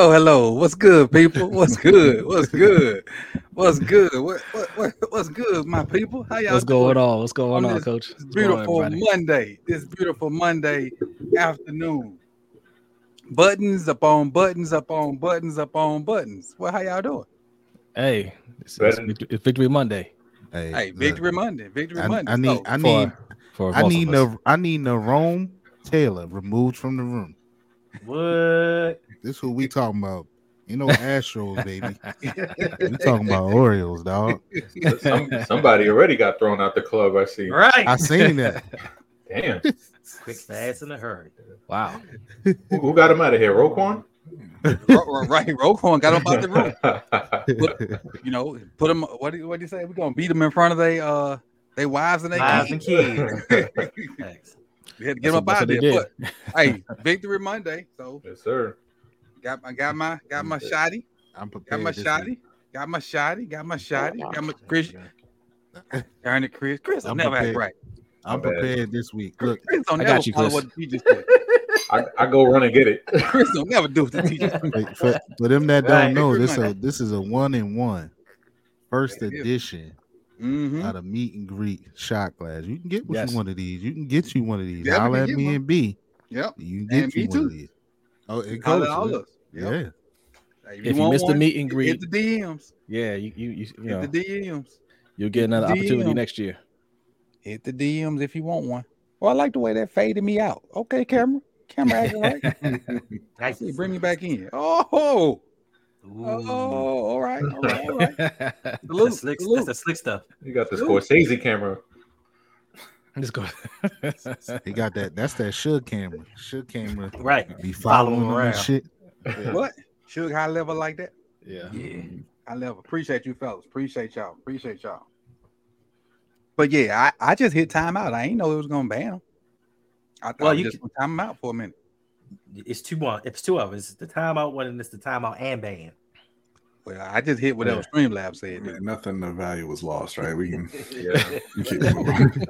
Hello, hello. What's good, people? What's good? What's good? What's good? What, what, what what's good, my people? How y'all What's doing going on? What's going on, this coach? What's going on, beautiful? Monday. This beautiful Monday afternoon. Buttons upon buttons upon buttons upon buttons. Well, how y'all doing? Hey, it's, it's, Victory, it's Victory Monday Hey, Hey, look, Victory Monday. Victory I, Monday. I need, So, I need, for I need of us. the, I need Jerome Taylor removed from the room. What? This who we talking about. You know Astros, baby. We talking about Orioles, dog. Some, somebody already got thrown out the club. I see. Right. I seen that. Damn. Quick, fast, in a hurry. Wow. Who, who got him out of here? Roquan? Right, Roquan got him out the room. You know, put him. What do you, what do you say? We're gonna beat them in front of they uh they wives and they Wives and kids. kids. Thanks. We had to get That's them up out that's there. But hey, Victory Monday. So yes, sir. Got my got my got my shotty. I'm Got my this shotty. Got my shotty. Got my shotty. Got my Chris. Darn it, Chris. Chris I'm never act prepared. right. I'm My bad. prepared this week. Look, Chris don't I got you, Chris. what the teacher said. I, I go run and get it. Chris don't never do what the teacher for, for, for them that don't know, this a this is a one in one first It is. edition Mm-hmm. out of meet and greet shot glass. You can get with Yes. you one of these. You can get you one of these. Definitely Holla at get me one. and B. Yep. You can And get you me one too. of these. Oh, it goes. at all us. Yep. Yeah. Hey, If you want missed the one, meet and greet, hit the DMs. yeah, you you you, you know Hit the DMs. you'll get another opportunity next year. Hit the DMs if you want one. Well, I like the way that faded me out. Okay, camera. Camera acting right. Nice. See, bring me back in. Oh, Ooh. oh, all right, all right, all right. That's Salute, the slick, salute. that's the slick stuff. You got the Ooh. Scorsese camera. Let's go. He got that. That's that Suge camera. Suge camera. Right. Be Follow following him him around. shit. What? Sugar high level like that? yeah. Yeah. I love appreciate you fellas. Appreciate y'all. Appreciate y'all. But yeah, I, I just hit timeout. I ain't know it was gonna ban them. I thought Well, well, you just gonna time 'em out for a minute. It's two one. It's two of us. It's the timeout one and it's the timeout and ban. Well, I just hit whatever Streamlab said. Man, nothing of value was lost, right? We can, Yeah. we keep moving.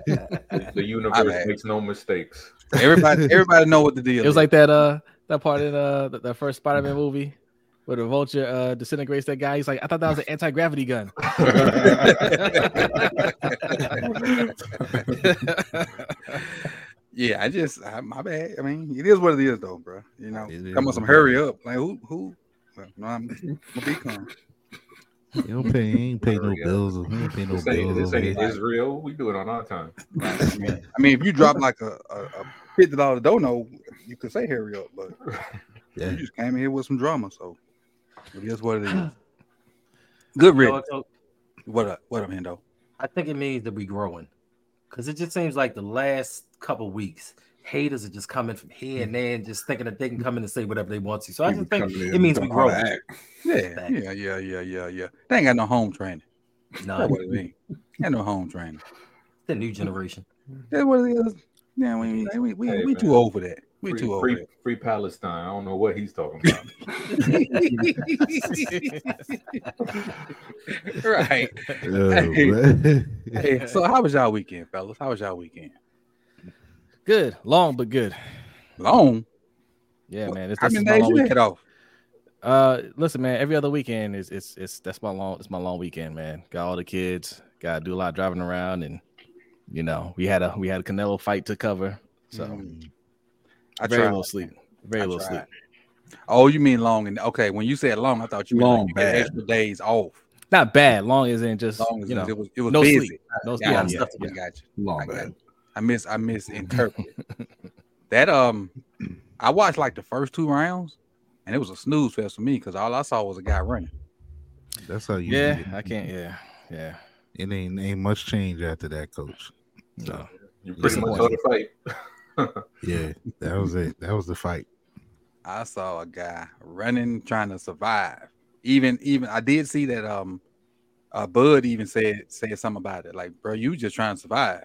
The universe makes no mistakes. Everybody, everybody know what the deal It was is. like that uh that part in uh the, the first Spider-Man movie where the vulture uh disintegrates that guy. He's like, I thought that was an anti-gravity gun. yeah, I just I, my bad. I mean, it is what it is, though, bro. You know, It is come on, some hurry up. Like who, who? Well, no, I'm, I'm be calm. You don't pay. He ain't pay no Hurry up. bills. He ain't pay no This ain't, bills. this over ain't here. Israel. We do it on our time. I mean, I mean, if you drop like a, a, a fifty dollar dono, you could say hurry up, but Yeah. you just came here with some drama, so it is what it is. Good So- so What up? What up, Hendo? I think it means that we growing. Cause it just seems like the last couple weeks, haters are just coming from here and there and just thinking that they can mm. come in and say whatever they want to. So I just think it means we don't know how growing. to act. Yeah, yeah, yeah, yeah, yeah, yeah. They ain't got no home training. No, That's what it mean. Ain't no home training. the new generation. That's what it is. Yeah, we we we, Hey, we too old for that. We Free, too old free, free Palestine. I don't know what he's talking about. right. Oh, Hey. Hey, so how was y'all weekend, fellas? How was y'all weekend? Good, long but good. Long. Yeah, man. It's, this is many my long weekend. off? Uh, listen, man. Every other weekend is it's it's that's my long it's my long weekend, man. Got all the kids. Got to do a lot of driving around, and you know we had a we had a Canelo fight to cover, so Mm. I very tried. little sleep. Very I little sleep. Oh, you mean long? And okay, when you said long, I thought you meant Long, like bad. extra days off. Not bad. Long as in just Long as you know it was, it was no busy. sleep. No Yeah, yeah, yeah, got you. Long I bad. You. I miss I misinterpreted. that um I watched like the first two rounds and it was a snooze fest for me because all I saw was a guy running. That's how you. Yeah. I can't. Yeah, yeah. It ain't ain't much change after that, coach. No. You pretty much saw the fight. Yeah, that was it. That was the fight. I saw a guy running trying to survive. Even even I did see that um uh Bud even said said something about it. Like, bro, you just trying to survive.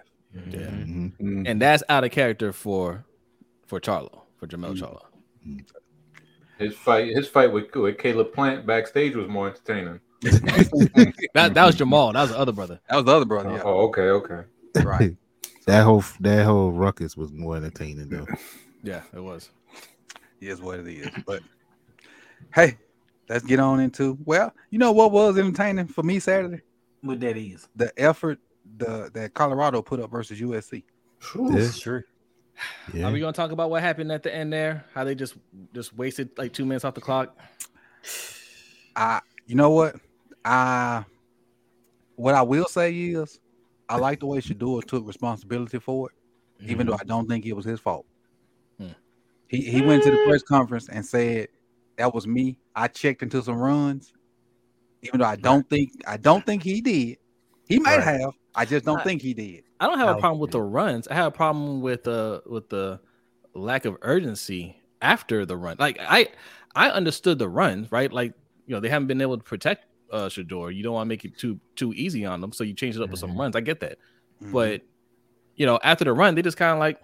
Yeah. Mhm. Mm. And that's out of character for for Charlo, for Jermell Mm. Charlo. His fight, his fight with, with Caleb Plant backstage was more entertaining. That that was Jermall. That was the other brother. That was the other brother, yeah. Oh, okay, okay. Right. That whole that whole ruckus was more entertaining though. Yeah, it was. is what it is. But hey, let's get on into well, you know what was entertaining for me Saturday? What that is. The effort the that Colorado put up versus USC. Yeah. Sure. Yeah. Are we gonna talk about what happened at the end there? How they just just wasted like two minutes off the clock? I you know what? I what I will say is I like the way Shedeur took responsibility for it, even though I don't think it was his fault. Hmm. He he went to the press conference and said that was me. I checked into some runs, even though I don't think I don't think he did. He might Right. have. I just don't I- think he did. I don't have a problem with the runs. I have a problem with the with the lack of urgency after the run. Like I I understood the runs, right? Like you know they haven't been able to protect uh Shedeur. You don't want to make it too too easy on them, so you change it up with some runs. I get that, Mhm. but you know after the run, they just kind of like,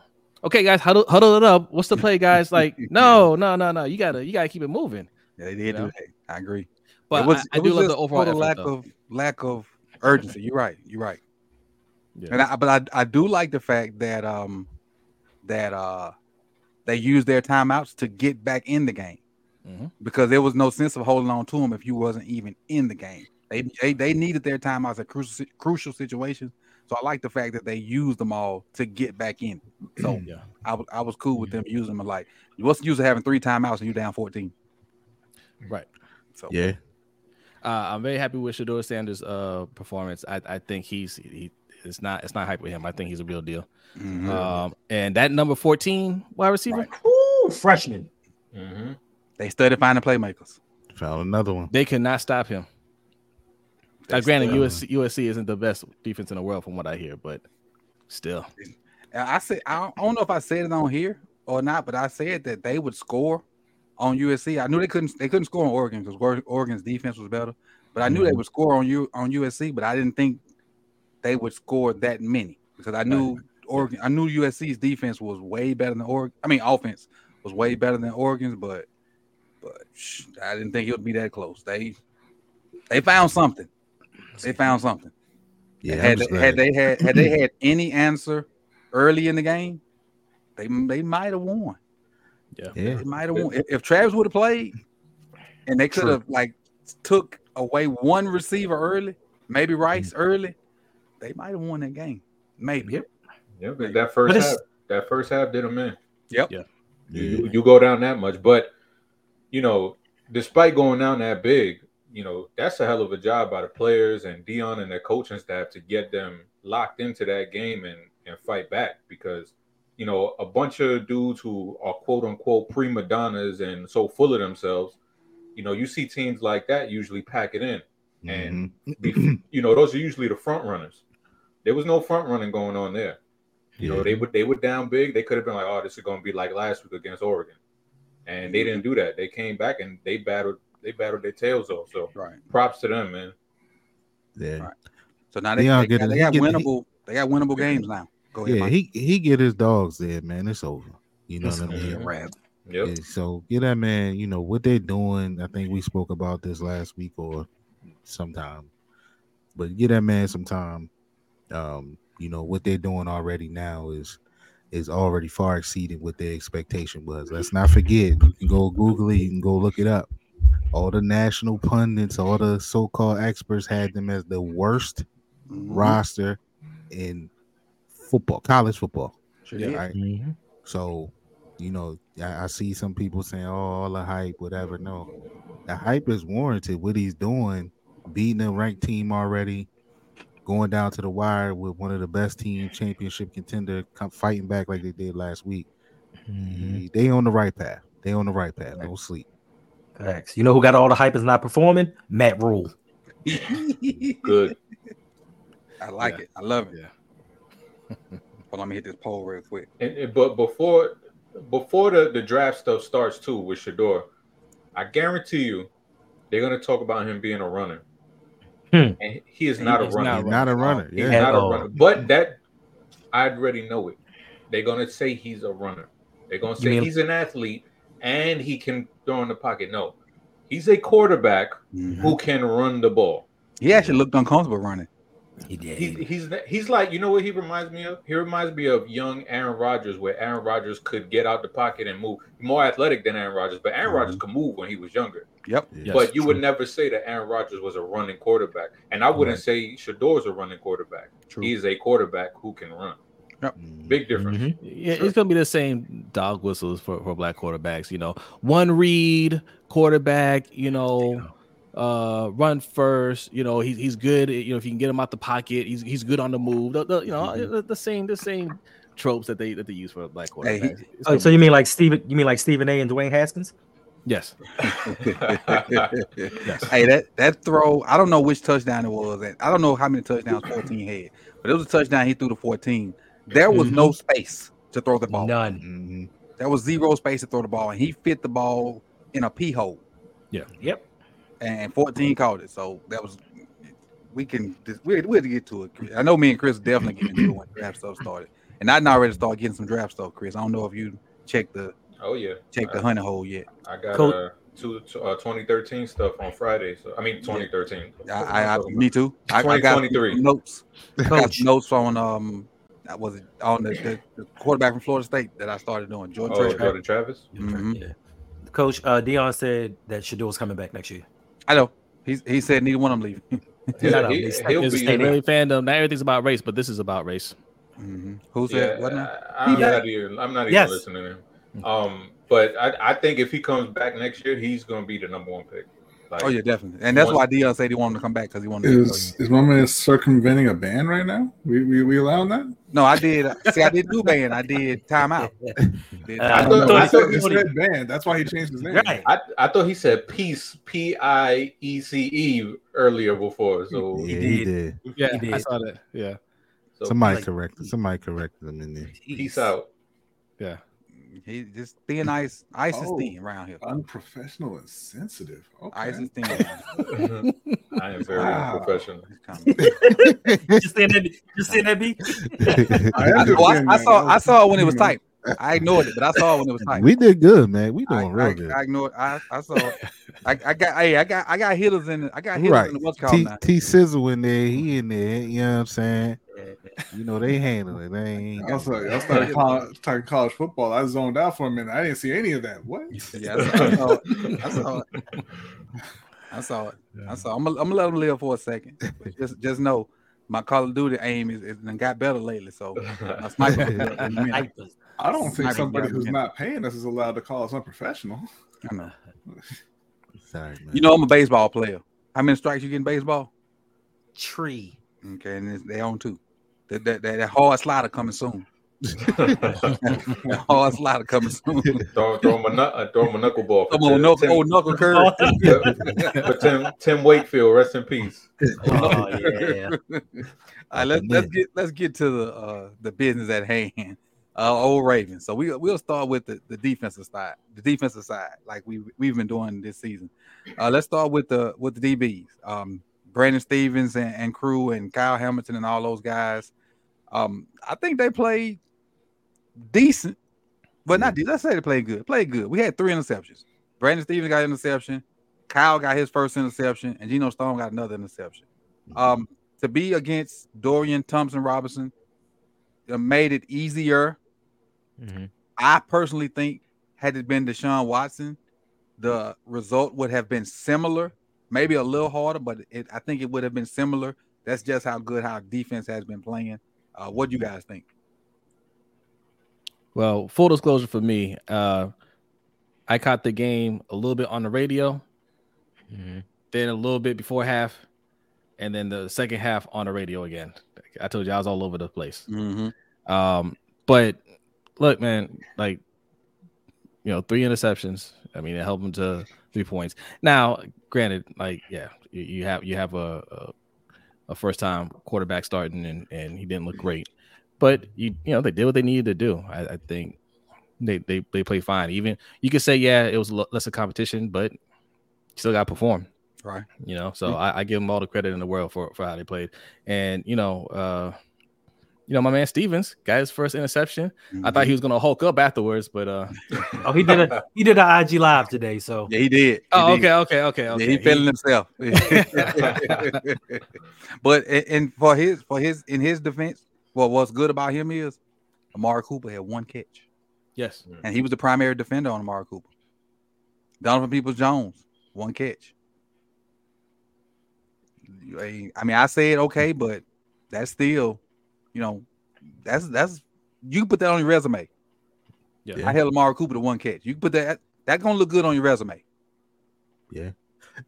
okay, guys, huddle huddle it up. What's the play, guys? Like, no, no, no, no. You gotta you gotta keep it moving. Yeah, they did you do that. I agree. But it was, I, I it do was love the overall total effort, lack though. of lack of urgency. You're right. You're right. Yeah. And I, but I, I do like the fact that um that uh they used their timeouts to get back in the game Mhm. because there was no sense of holding on to them if you wasn't even in the game. They they, they needed their timeouts at crucial crucial situations. So I like the fact that they used them all to get back in. So Yeah. I was I was cool with them using them. Like what's the use of having three timeouts and you down 14? Right. So yeah. Uh, I'm very happy with Shedeur Sanders' uh, performance. I, I think he's he. It's not it's not hype with him. I think he's a real deal. mhm. Um, and that number 14 wide receiver, Right. Ooh, freshman. Mm-hmm. they studied finding playmakers. Found another one. they cannot stop him. They Now, granted, still- USC, USC isn't the best defense in the world from what I hear, but still, I said I don't know if I said it on here or not, but I said that they would score on USC. I knew they couldn't they couldn't score on Oregon because Oregon's defense was better. But I knew they would score on you on USC, but I didn't think they would score that many because I knew Oregon. I knew USC's defense was way better than Oregon. I mean, offense was way better than Oregon's, but but I didn't think it would be that close. They they found something. They found something. Yeah. had, they, had they had had they had any answer early in the game, they they might have won. Yeah. yeah. They might have won. If, if Travis would have played, and they could have like took away one receiver early, maybe Rice mm. early, they might have won that game. Maybe. Yep. Yeah, but that first But half, that first half did them in. Yep. Yeah. You, you go down that much, but you know, despite going down that big, you know, that's a hell of a job by the players and Deion and their coaching staff to get them locked into that game and and fight back because you know a bunch of dudes who are quote unquote prima donnas and so full of themselves, you know, you see teams like that usually pack it in. And Mhm. be- you know, those are usually the front runners. There was no front running going on there. You know, they would they were down big. They could have been like, "Oh, this is going to be like last week against Oregon," and they didn't do that. They came back and they battled. They battled their tails off. So Right. props to them, man. yeah. Right. So now they, Deion they, get got, they got get it. winnable. They got winnable games now. Go ahead. Yeah, Mike. he he get his dogs there, man. It's over. You know It's what I gonna mean? wrap. Yep. Yeah, so get that man, you know, what they're doing. I think we spoke about this last week or sometime. But get that man some time. Um, you know, what they're doing already now is is already far exceeding what their expectation was. Let's not forget, you can go Google it, you can go look it up. All the national pundits, all the so-called experts had them as the worst Mhm. roster in football, college football. Sure Yeah. did. Right. Mm-hmm. So, you know, I, I see some people saying, "Oh, all the hype, whatever." No, the hype is warranted. What he's doing, beating a ranked team already, going down to the wire with one of the best team championship contender, come fighting back like they did last week. Mm-hmm. He- They on the right path. They on the right path. No sleep. Facts. You know who got all the hype is not performing? Matt Rhule. Good. I like Yeah. it. I love it. Yeah. But let me hit this poll real quick. And, and- but before before the, the draft stuff starts too with Shedeur, I guarantee you they're gonna talk about him being a runner. Hmm. And he is He not a is runner. not not a runner. He's Yeah. not a runner. But that I already know it. They're gonna say he's a runner. They're gonna say mean- he's an athlete and he can throw in the pocket. No, he's a quarterback Mhm. who can run the ball. He actually looked uncomfortable running. He did. He, he's he's like you know what he reminds me of. He reminds me of young Aaron Rodgers, where Aaron Rodgers could get out the pocket and move. More athletic than Aaron Rodgers, but Aaron Rodgers could move when he was younger. Yep. Yes, but you would never say that Aaron Rodgers was a running quarterback, and I wouldn't say Shedeur's a running quarterback. True. He's a quarterback who can run. Mhm. Big difference. Yeah, it's gonna be the same dog whistles for, for black quarterbacks. You know, one read quarterback. You know, uh, run first. You know, he's he's good. You know, if you can get him out the pocket, he's he's good on the move. The, the- you know, the, the same the same tropes that they that they use for black Hey, he- quarterbacks. Oh, so you mean like Stephen? You mean like Stephen A. and Dwayne Haskins? yes, yes. hey, that that throw, I don't know which touchdown it was. And I don't know how many touchdowns 14 had, but it was a touchdown he threw to 14. There was no space to throw the ball. None. Mhm. There was zero space to throw the ball, and he fit the ball in a pee hole. Yeah. Yep. And 14 called it. So that was we can just we we had to get to it. I know me and Chris definitely get into it when draft stuff started. And I now ready to start getting some draft stuff, Chris. I don't know if you checked the oh yeah, check the honey hole yet. I got Coach- uh, two, uh, 2013 stuff on Friday. So I mean 2013. I, I, I me too. I, I got some 2023. notes. I got notes on um that was on the, the, the quarterback from Florida State that I started doing. Jordan Oh, Travis. Jordan Travis. Mhm. Yeah. Coach uh, Deion said that Shedeur's coming back next year. I know. He he said neither one of them leave. Yeah, No, no, he, they- he'll it's be. really fandom. Not everything's about race, but this is about race. Mhm. Who Yeah, said what now? I, am not even. I'm not even Yes. listening to him. Um, but I, I think if he comes back next year, he's going to be the number one pick. Like, Oh yeah, definitely. And that's why Deion said he wanted to come back because he wanted to Is is my man circumventing a ban right now? We we, we allowing that? No, I did. See, I did do ban. I did timeout. Did Uh, I thought- I I thought he said ban. That's why he changed his name. Right. I, I thought he said peace, P I E C E earlier before. So, Yeah, He he did. did. Yeah, He I saw that. Yeah, so Somebody like- corrected. Somebody corrected him in there. peace out. yeah. He just thin ice. Ice is Oh. thin around here. Unprofessional and sensitive. Okay. Ice is thin. I am very Wow. professional. Just saying that. Just saying that. B. I, I, understand, oh, I, I saw. I saw it when it was you know, typed. I ignored it, but I saw it when it was typed. we did good, man. We I, doing real I, good. I ignored. I, I saw. I, I got. Hey, I got. I got hitters in. I got hitters Right. in the what's called T now. T Sizzle in there, he in there. You know what I'm saying? You know they handle it. They ain't. I was like, I started college, talking college football. I zoned out for a minute. I didn't see any of that. What? Yeah, I saw, I saw it. I saw it. I saw it. I saw. I'm gonna, I'm gonna let them live for a second. But just, just know, my Call of Duty aim is, is done got better lately. So my sniper. I don't think Sniper somebody who's not paying us is allowed to call us unprofessional. I know. Sorry, man. You know, I'm a baseball player. How many strikes you get in baseball? Tree. Okay, and it's, they own two. That, that, that, that hard slider coming soon. that hard slider coming soon. throw, throw him a, knuck- uh, throw him a knuckleball. Come on, Tim- knuckle, Tim- old knuckle curve. for Tim, Tim Wakefield, rest in peace. Oh yeah. All right, let's let's get let's get to the uh the business at hand. Uh old Ravens. So we we'll start with the, the defensive side, the defensive side, like we we've been doing this season. Uh let's start with the with the DBs. Um Brandon Stephens and, and crew and Kyle Hamilton and all those guys. Um, I think they played decent, but not de- let's say they played good. Played good. We had three interceptions. Brandon Stephens got an interception, Kyle got his first interception, and Geno Stone got another interception. Um, to be against Dorian Thompson Robinson made it easier. Mhm. I personally think had it been Deshaun Watson, the result would have been similar, maybe a little harder, but it, I think it would have been similar. That's just how good our defense has been playing. Uh, what do you guys think? Well, full disclosure for me, uh, I caught the game a little bit on the radio, Mhm. then a little bit before half, and then the second half on the radio again. I told you I was all over the place. Mm-hmm. Um, but look, man, like you know, three interceptions. I mean, it helped him to three points. Now, granted, like yeah, you, you have you have a, a a first time quarterback starting, and and he didn't look great, but you you know they did what they needed to do. I, I think they they they play fine. Even you could say yeah, it was a lo- lesser competition, but still got to perform Right. you know so I, I give them all the credit in the world for for how they played and you know uh you know, my man Stephens got his first interception. I thought he was gonna hulk up afterwards, but uh Oh, he did a he did an IG live today. So Yeah, he did. He oh did. okay, okay, okay, okay. Yeah, he feeling himself. but a- and for his for his in his defense, what what's good about him is Amari Cooper had one catch, yes. and he was the primary defender on Amari Cooper. Donovan Peoples Jones, one catch. I mean, I said okay, but that's still, you know, that's that's you can put that on your resume. Yeah. I held Amari Cooper to one catch. You can put that that gonna look good on your resume. Yeah,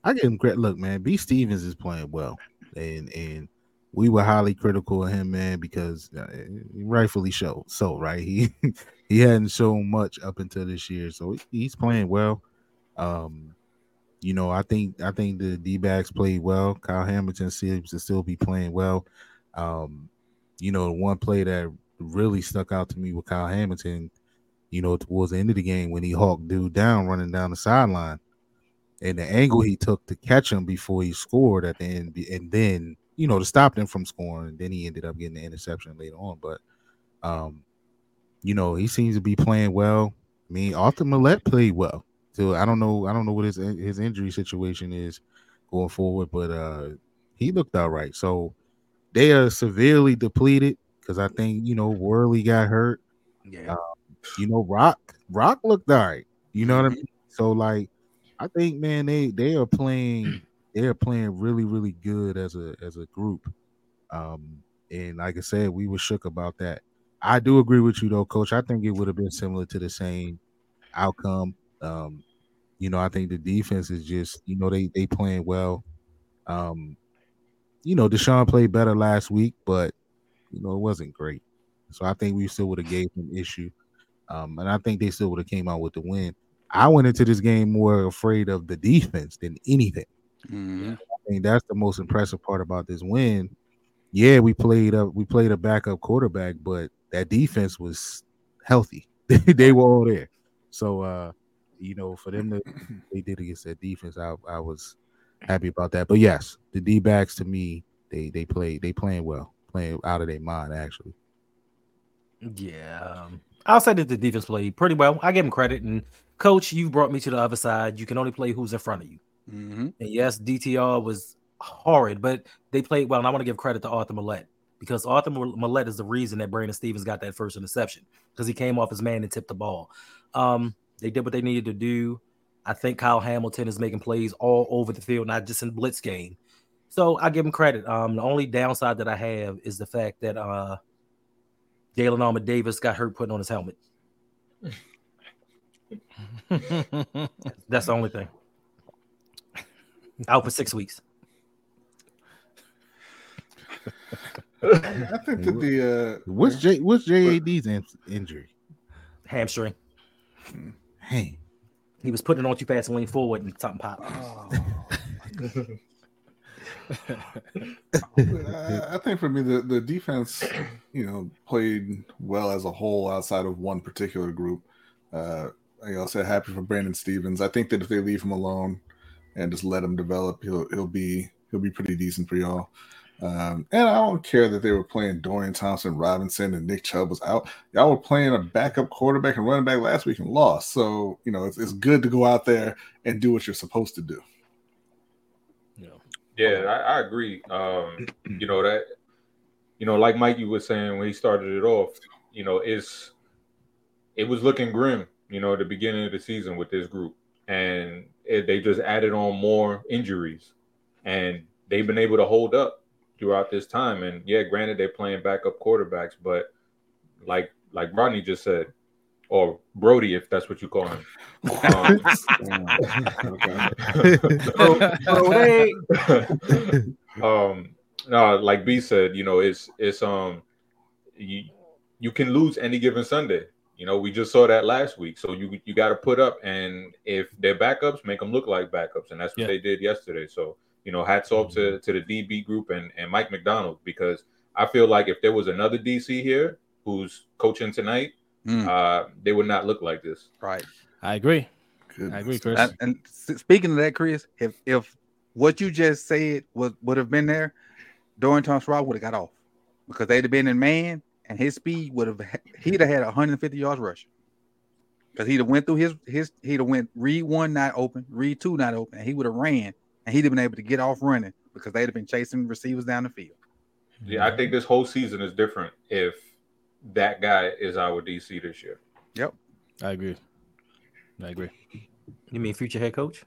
I give him credit. Look, man, B Stephens is playing well, and and we were highly critical of him, man, because uh, rightfully so. So right, he he hadn't shown much up until this year, so he's playing well. Um, you know, I think I think the D backs played well. Kyle Hamilton seems to still be playing well. Um, you know, the one play that really stuck out to me with Kyle Hamilton, you know, towards the end of the game when he hawked dude down running down the sideline and the angle he took to catch him before he scored at the end, and then you know to stop them from scoring, then he ended up getting the interception later on. But um, you know, he seems to be playing well. I mean, Arthur Maulet played well. So I don't know, I don't know what his his injury situation is going forward, but uh he looked all right. So they are severely depleted because I think you know Worley got hurt. Yeah. You know, Rock Rock looked all right. You know what I mean? So like I think man, they they are playing they are playing really, really good as a as a group. Um, and like I said, we were shook about that. I do agree with you though, coach. I think it would have been similar to the same outcome. Um, you know, I think the defense is just, you know, they they playing well. Um, you know, Deshaun played better last week, but you know, it wasn't great. So I think we still would have gave him issue. Um, and I think they still would have came out with the win. I went into this game more afraid of the defense than anything. Mhm. I think that's the most impressive part about this win. Yeah, we played a we played a backup quarterback, but that defense was healthy. they were all there. So uh, you know, for them to they did against that defense, I, I was happy about that. But yes, the D backs to me, they they play they playing well, playing out of their mind actually. Yeah, um, I'll say that the defense played pretty well. I give him credit. And coach, you brought me to the other side. You can only play who's in front of you. Mhm. And yes, DTR was horrid, but they played well. And I want to give credit to Arthur Maulet because Arthur Mill- Maulet is the reason that Brandon Stephens got that first interception because he came off his man and tipped the ball. Um, they did what they needed to do. I think Kyle Hamilton is making plays all over the field, not just in blitz game. So I give him credit. Um, the only downside that I have is the fact that uh, Jalen Armour Davis got hurt putting on his helmet. That's the only thing. Out for six weeks. I think that the uh, What's J what's JAD's in- injury? Hamstring. Hey, He was putting it on too fast and leaned forward and something popped. I I think for me, the, the defense, you know, played well as a whole outside of one particular group. Uh, like I said, happy for Brandon Stephens. I think that if they leave him alone and just let him develop, he'll he'll be he'll be pretty decent for y'all. Um, and I don't care that they were playing Dorian Thompson, Robinson, and Nick Chubb was out. Y'all were playing a backup quarterback and running back last week and lost. So you know it's, it's good to go out there and do what you're supposed to do. Yeah, I, I agree. Um, you know that, you know, like Mikey was saying when he started it off, you know, it's it was looking grim, you know, at the beginning of the season with this group, and it, they just added on more injuries, and they've been able to hold up throughout this time. And yeah, granted they're playing backup quarterbacks, but like like Rodney just said, or Brody, if that's what you call him. Um, um no like b said you know it's it's um you you can lose any given sunday you know we just saw that last week so you you got to put up and if they're backups make them look like backups and that's what Yeah. they did yesterday so you know hats off to to the db group and and mike macdonald because i feel like if there was another dc here who's coaching tonight Mm. uh they would not look like this Right. I agree. Goodness. I agree, Chris. And, and speaking of that, Chris, if if what you just said was would have been there, Dorian Thompson Rock would have got off. because they'd have been in man, and his speed would have he'd have had 150 yards rushing. Because he'd have went through his his he'd have went read one not open, read two not open, and he would have ran, and he'd have been able to get off running because they'd have been chasing receivers down the field. Yeah, I think this whole season is different if that guy is our DC this year. Yep. I agree. I agree. You mean future head coach?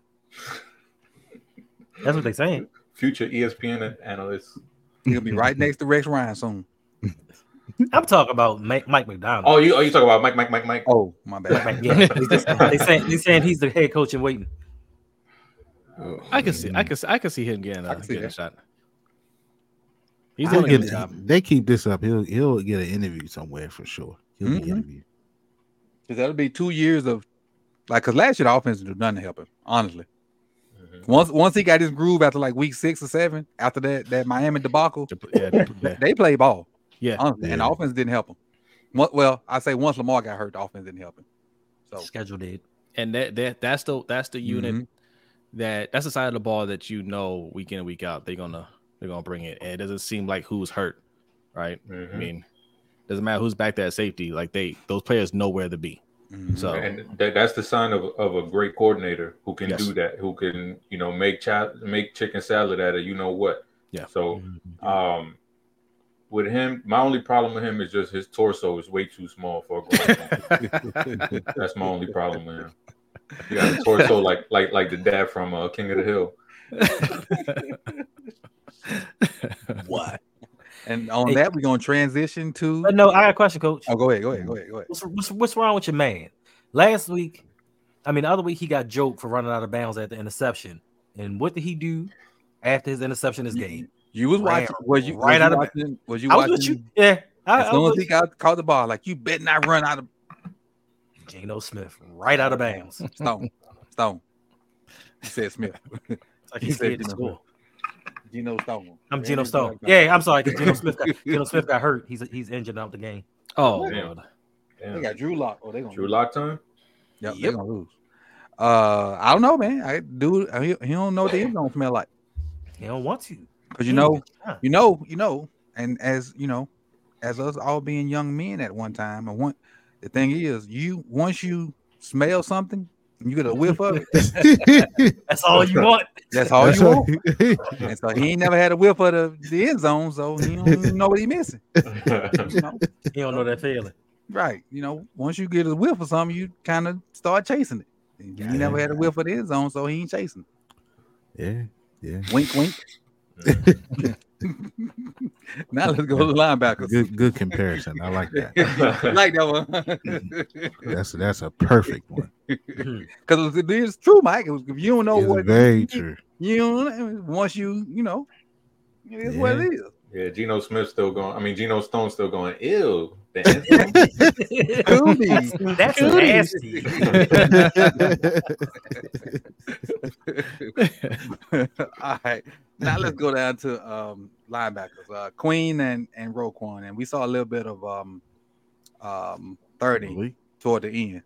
That's what they're saying. Future ESPN analyst. He'll be right next to Rex Ryan soon. I'm talking about Mike, Mike Macdonald. Oh, you oh you talk about Mike, Mike, Mike, Mike. Oh, my bad. Mike- yeah, they, just, they saying they saying he's the head coach in waiting. Oh, I can see. I can. I can see him getting I a, can see getting a shot. He's He'll doing a get- good job. they keep this up. He'll he'll get an interview somewhere for sure. He'll Mhm. be interviewed. Because that'll be two years of like because last year the offense did nothing to help him, honestly. Mhm. Once once he got his groove after like week six or seven, after that that Miami debacle, Yeah, yeah, they played ball. yeah. Honestly, and the offense didn't help him. One- Well, I say once Lamar got hurt, the offense didn't help him. So Schedule did. and that that that's the that's the unit Mhm. That that's the side of the ball that you know week in and week out they're gonna they're gonna bring it. And it doesn't seem like who's hurt, right? I Mhm. mean, doesn't matter who's back there at safety. Like they those players know where to be. mhm. So and that, that's the sign of, of a great coordinator who can Yes. do that, who can you know make cha- make chicken salad out of you know what. Yeah. So um, with him, my only problem with him is just his torso is way too small for a grown man. That's my only problem with him. He got a torso like like like the dad from uh, King of the Hill. What? and on Hey. that we're gonna transition to. No, I got a question, coach. Oh, go ahead, go ahead, go ahead, go ahead. What's, what's what's wrong with your man? Last week, I mean, the other week he got joked for running out of bounds at the interception. And what did he do after his interception this game? You was Ran watching. Was you right was out you of- watching? Was you I was watching? with you. Yeah. I, As I soon was as he got caught the ball, like you better not run out of Geno Smith right out of bounds. Stone. Stone. He said Smith. It's like He he's said scared to Geno score. Geno Stone. I'm Randy Geno Stone. Stone. Yeah, I'm sorry because Geno Smith got Geno Smith got hurt. He's he's injured out the game. oh, Damn. Lord. They got Drew Lock. Oh, they gonna Drew lose. Lock time. Yep, Yep. they're gonna lose. Uh, I don't know, man. I do. He, he don't know what the end zone smell like. He don't want to. Cause you know, Yeah. you know, you know, and as you know, as us all being young men at one time, and one the thing is, you once you smell something, you get a whiff of it. That's all you want. That's all That's you all- want. And so he ain't never had a whiff of the, the end zone, so he don't even know what he missing. You know? He don't know that feeling. Right. You know, once you get a whiff of something, you kind of start chasing it. And He never had a whiff of the end zone, so he ain't chasing. it. yeah, yeah. Wink, wink. now let's go to the linebackers. Good, good comparison. I like that. I like that one. Mm-hmm. That's that's a perfect one. Mm-hmm. Because it is true, Mike. If you don't know It's what very true. you don't once you you know, it is what it is. yeah, Geno Smith still going. I mean, Geno Stone still going. Ew. The end zone? Could be. That's Could be. nasty. All right. Now let's go down to um linebackers. Uh Queen and and Roquan. And we saw a little bit of um um 30 toward the end.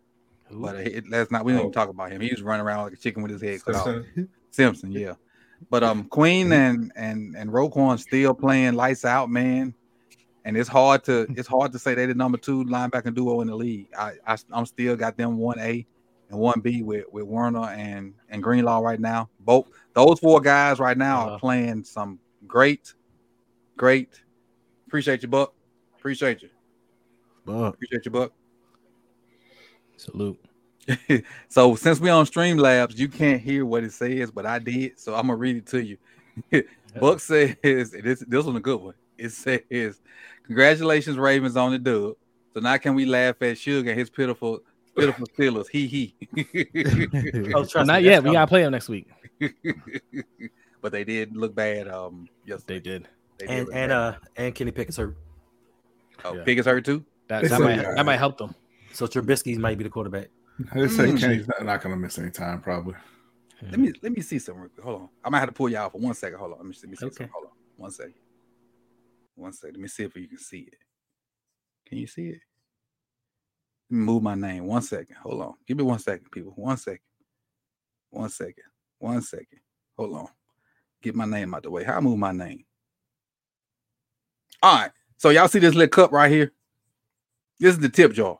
But it, let's not we don't even talk about him. He was running around like a chicken with his head cut off. Simpson? Simpson, yeah. But um Queen and and and Roquan still playing lights out, man. And it's hard to it's hard to say they're the number two linebacker duo in the league. I, I I'm still got them one A and one B with with Warner and and Greenlaw right now. Both those four guys right now Uh-huh. are playing some great, great. Appreciate you, Buck. Appreciate you. But Appreciate you, Buck. Salute. so since we on Streamlabs, you can't hear what it says, but I did, so I'm gonna read it to you. Buck says this this one a good one. It says, Congratulations, Ravens, on the dub. So now can we laugh at Sugar and his pitiful, pitiful Steelers? He he. Oh, trust me, Not that's yet. We gotta play them next week. but they did look bad. Um, yes, They did. They did and look and bad. uh and Kenny Pickett's hurt. oh, yeah. Piggy's hurt too. That, that, might, that might help them. So Trubisky might be the quarterback. I just say Mm. Kenny's not, not going to miss any time, probably. Let me let me see something. real quick. Hold on. I might have to pull y'all for one second. Hold on. Let me, let me see Okay. something. Hold on. One second. One second. Let me see if you can see it. Can you see it? Move my name. One second. Hold on. Give me one second, people. One second. One second. One second. Hold on. Get my name out the way. How I move my name? All right. So y'all see this little cup right here? This is the tip jar.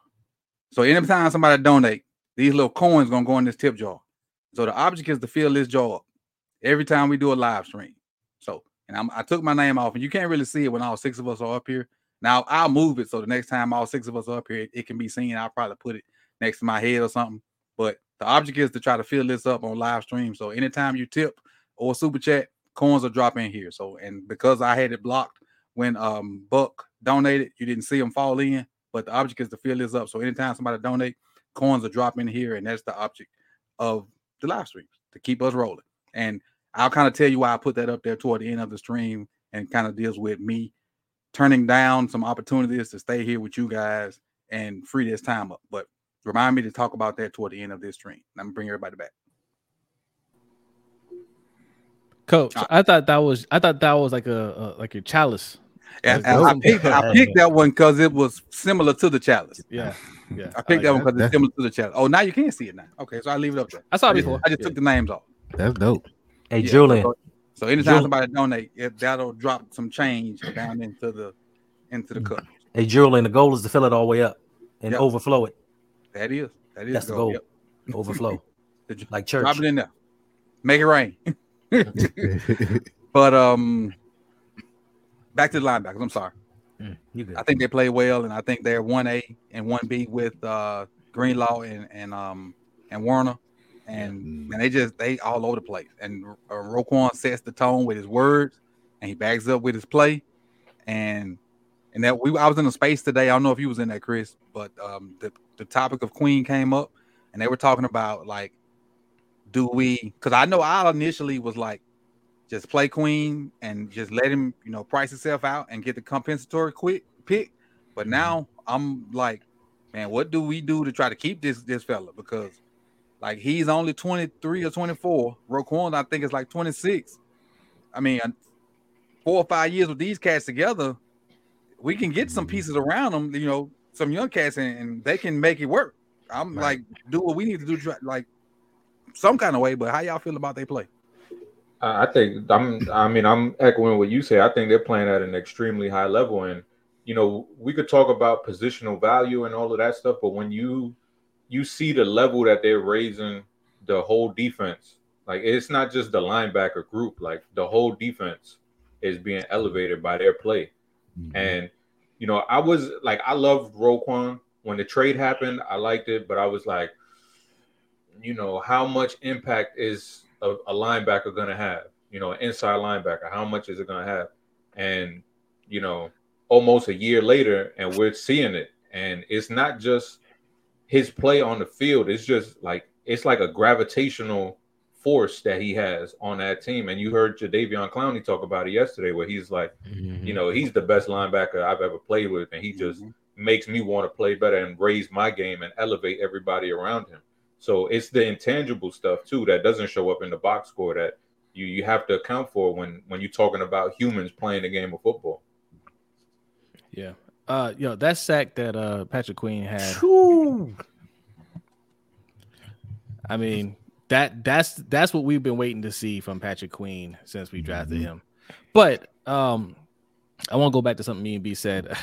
So anytime somebody donate, these little coins gonna go in this tip jar. So the object is to fill this jar up every time we do a live stream. And I'm, I took my name off, and you can't really see it when all six of us are up here. Now I'll move it so the next time all six of us are up here, it, it can be seen. I'll probably put it next to my head or something. But the object is to try to fill this up on live stream. So anytime you tip or super chat, coins are dropping here. So and because I had it blocked when um Buck donated, you didn't see them fall in. But the object is to fill this up. So anytime somebody donate, coins are dropping here, and that's the object of the live streams to keep us rolling. And I'll kind of tell you why I put that up there toward the end of the stream and kind of deals with me turning down some opportunities to stay here with you guys and free this time up. But remind me to talk about that toward the end of this stream. I'm gonna bring everybody back. Coach, I thought that was I thought that was like a, a like a chalice. And, and I, picked, I picked that one because it was similar to the chalice. Yeah, yeah. I picked that one because it's similar to the chalice. Oh, now you can't see it now. Okay, so I leave it up there. I saw it before. I just Yeah. took the names off. That's dope. Hey, Yeah, Julian. So, so anytime Jul- somebody donate, if that'll drop some change down into the into the cup. Hey, Julian. The goal is to fill it all the way up and Yep. overflow it. That is that is That's the goal. goal. Overflow. Like church. Drop it in there. Make it rain. But um, back to the linebackers. I'm sorry. Mm, you good? I think they play well, and I think they're one A and one B with uh, Greenlaw and and um and Warner, and Yeah. and they just they all over the place. And uh, Roquan sets the tone with his words, and he backs up with his play, and and that we I was in a space today. I don't know if you was in that, Chris, but um the the topic of Queen came up, and they were talking about like, do we? Because I know I initially was like just play Queen and just let him, you know, price himself out and get the compensatory quick pick. But now I'm like, man, what do we do to try to keep this this fella? Because like he's only 23 or 24. Roquan, I think, is like 26. I mean, uh, four or five years with these cats together, we can get some mm-hmm. pieces around them, you know, some young cats, and, and they can make it work. I'm Right. like, do what we need to do, like some kind of way. But how y'all feel about they play? I I think I'm. I mean, I'm echoing what you say. I think they're playing at an extremely high level, and you know, we could talk about positional value and all of that stuff, but when you you see the level that they're raising the whole defense, like it's not just the linebacker group, like the whole defense is being elevated by their play. Mhm. And you know, I was like, I loved Roquan when the trade happened. I liked it, but I was like, you know, how much impact is a, a linebacker going to have? You know, an inside linebacker, how much is it going to have? And you know, almost a year later, and we're seeing it, and it's not just his play on the field. is just like it's like a gravitational force that he has on that team. And you heard Jadeveon Clowney talk about it yesterday, where he's like Mhm. you know, he's the best linebacker I've ever played with, and he just makes me want to play better and raise my game and elevate everybody around him. So it's the intangible stuff too that doesn't show up in the box score that you you have to account for when when you're talking about humans playing the game of football. Yeah. Uh, yo, that sack that uh Patrick Queen had. Whew. I mean, that that's that's what we've been waiting to see from Patrick Queen since we drafted Mhm. him. But um, I want to go back to something me and B said.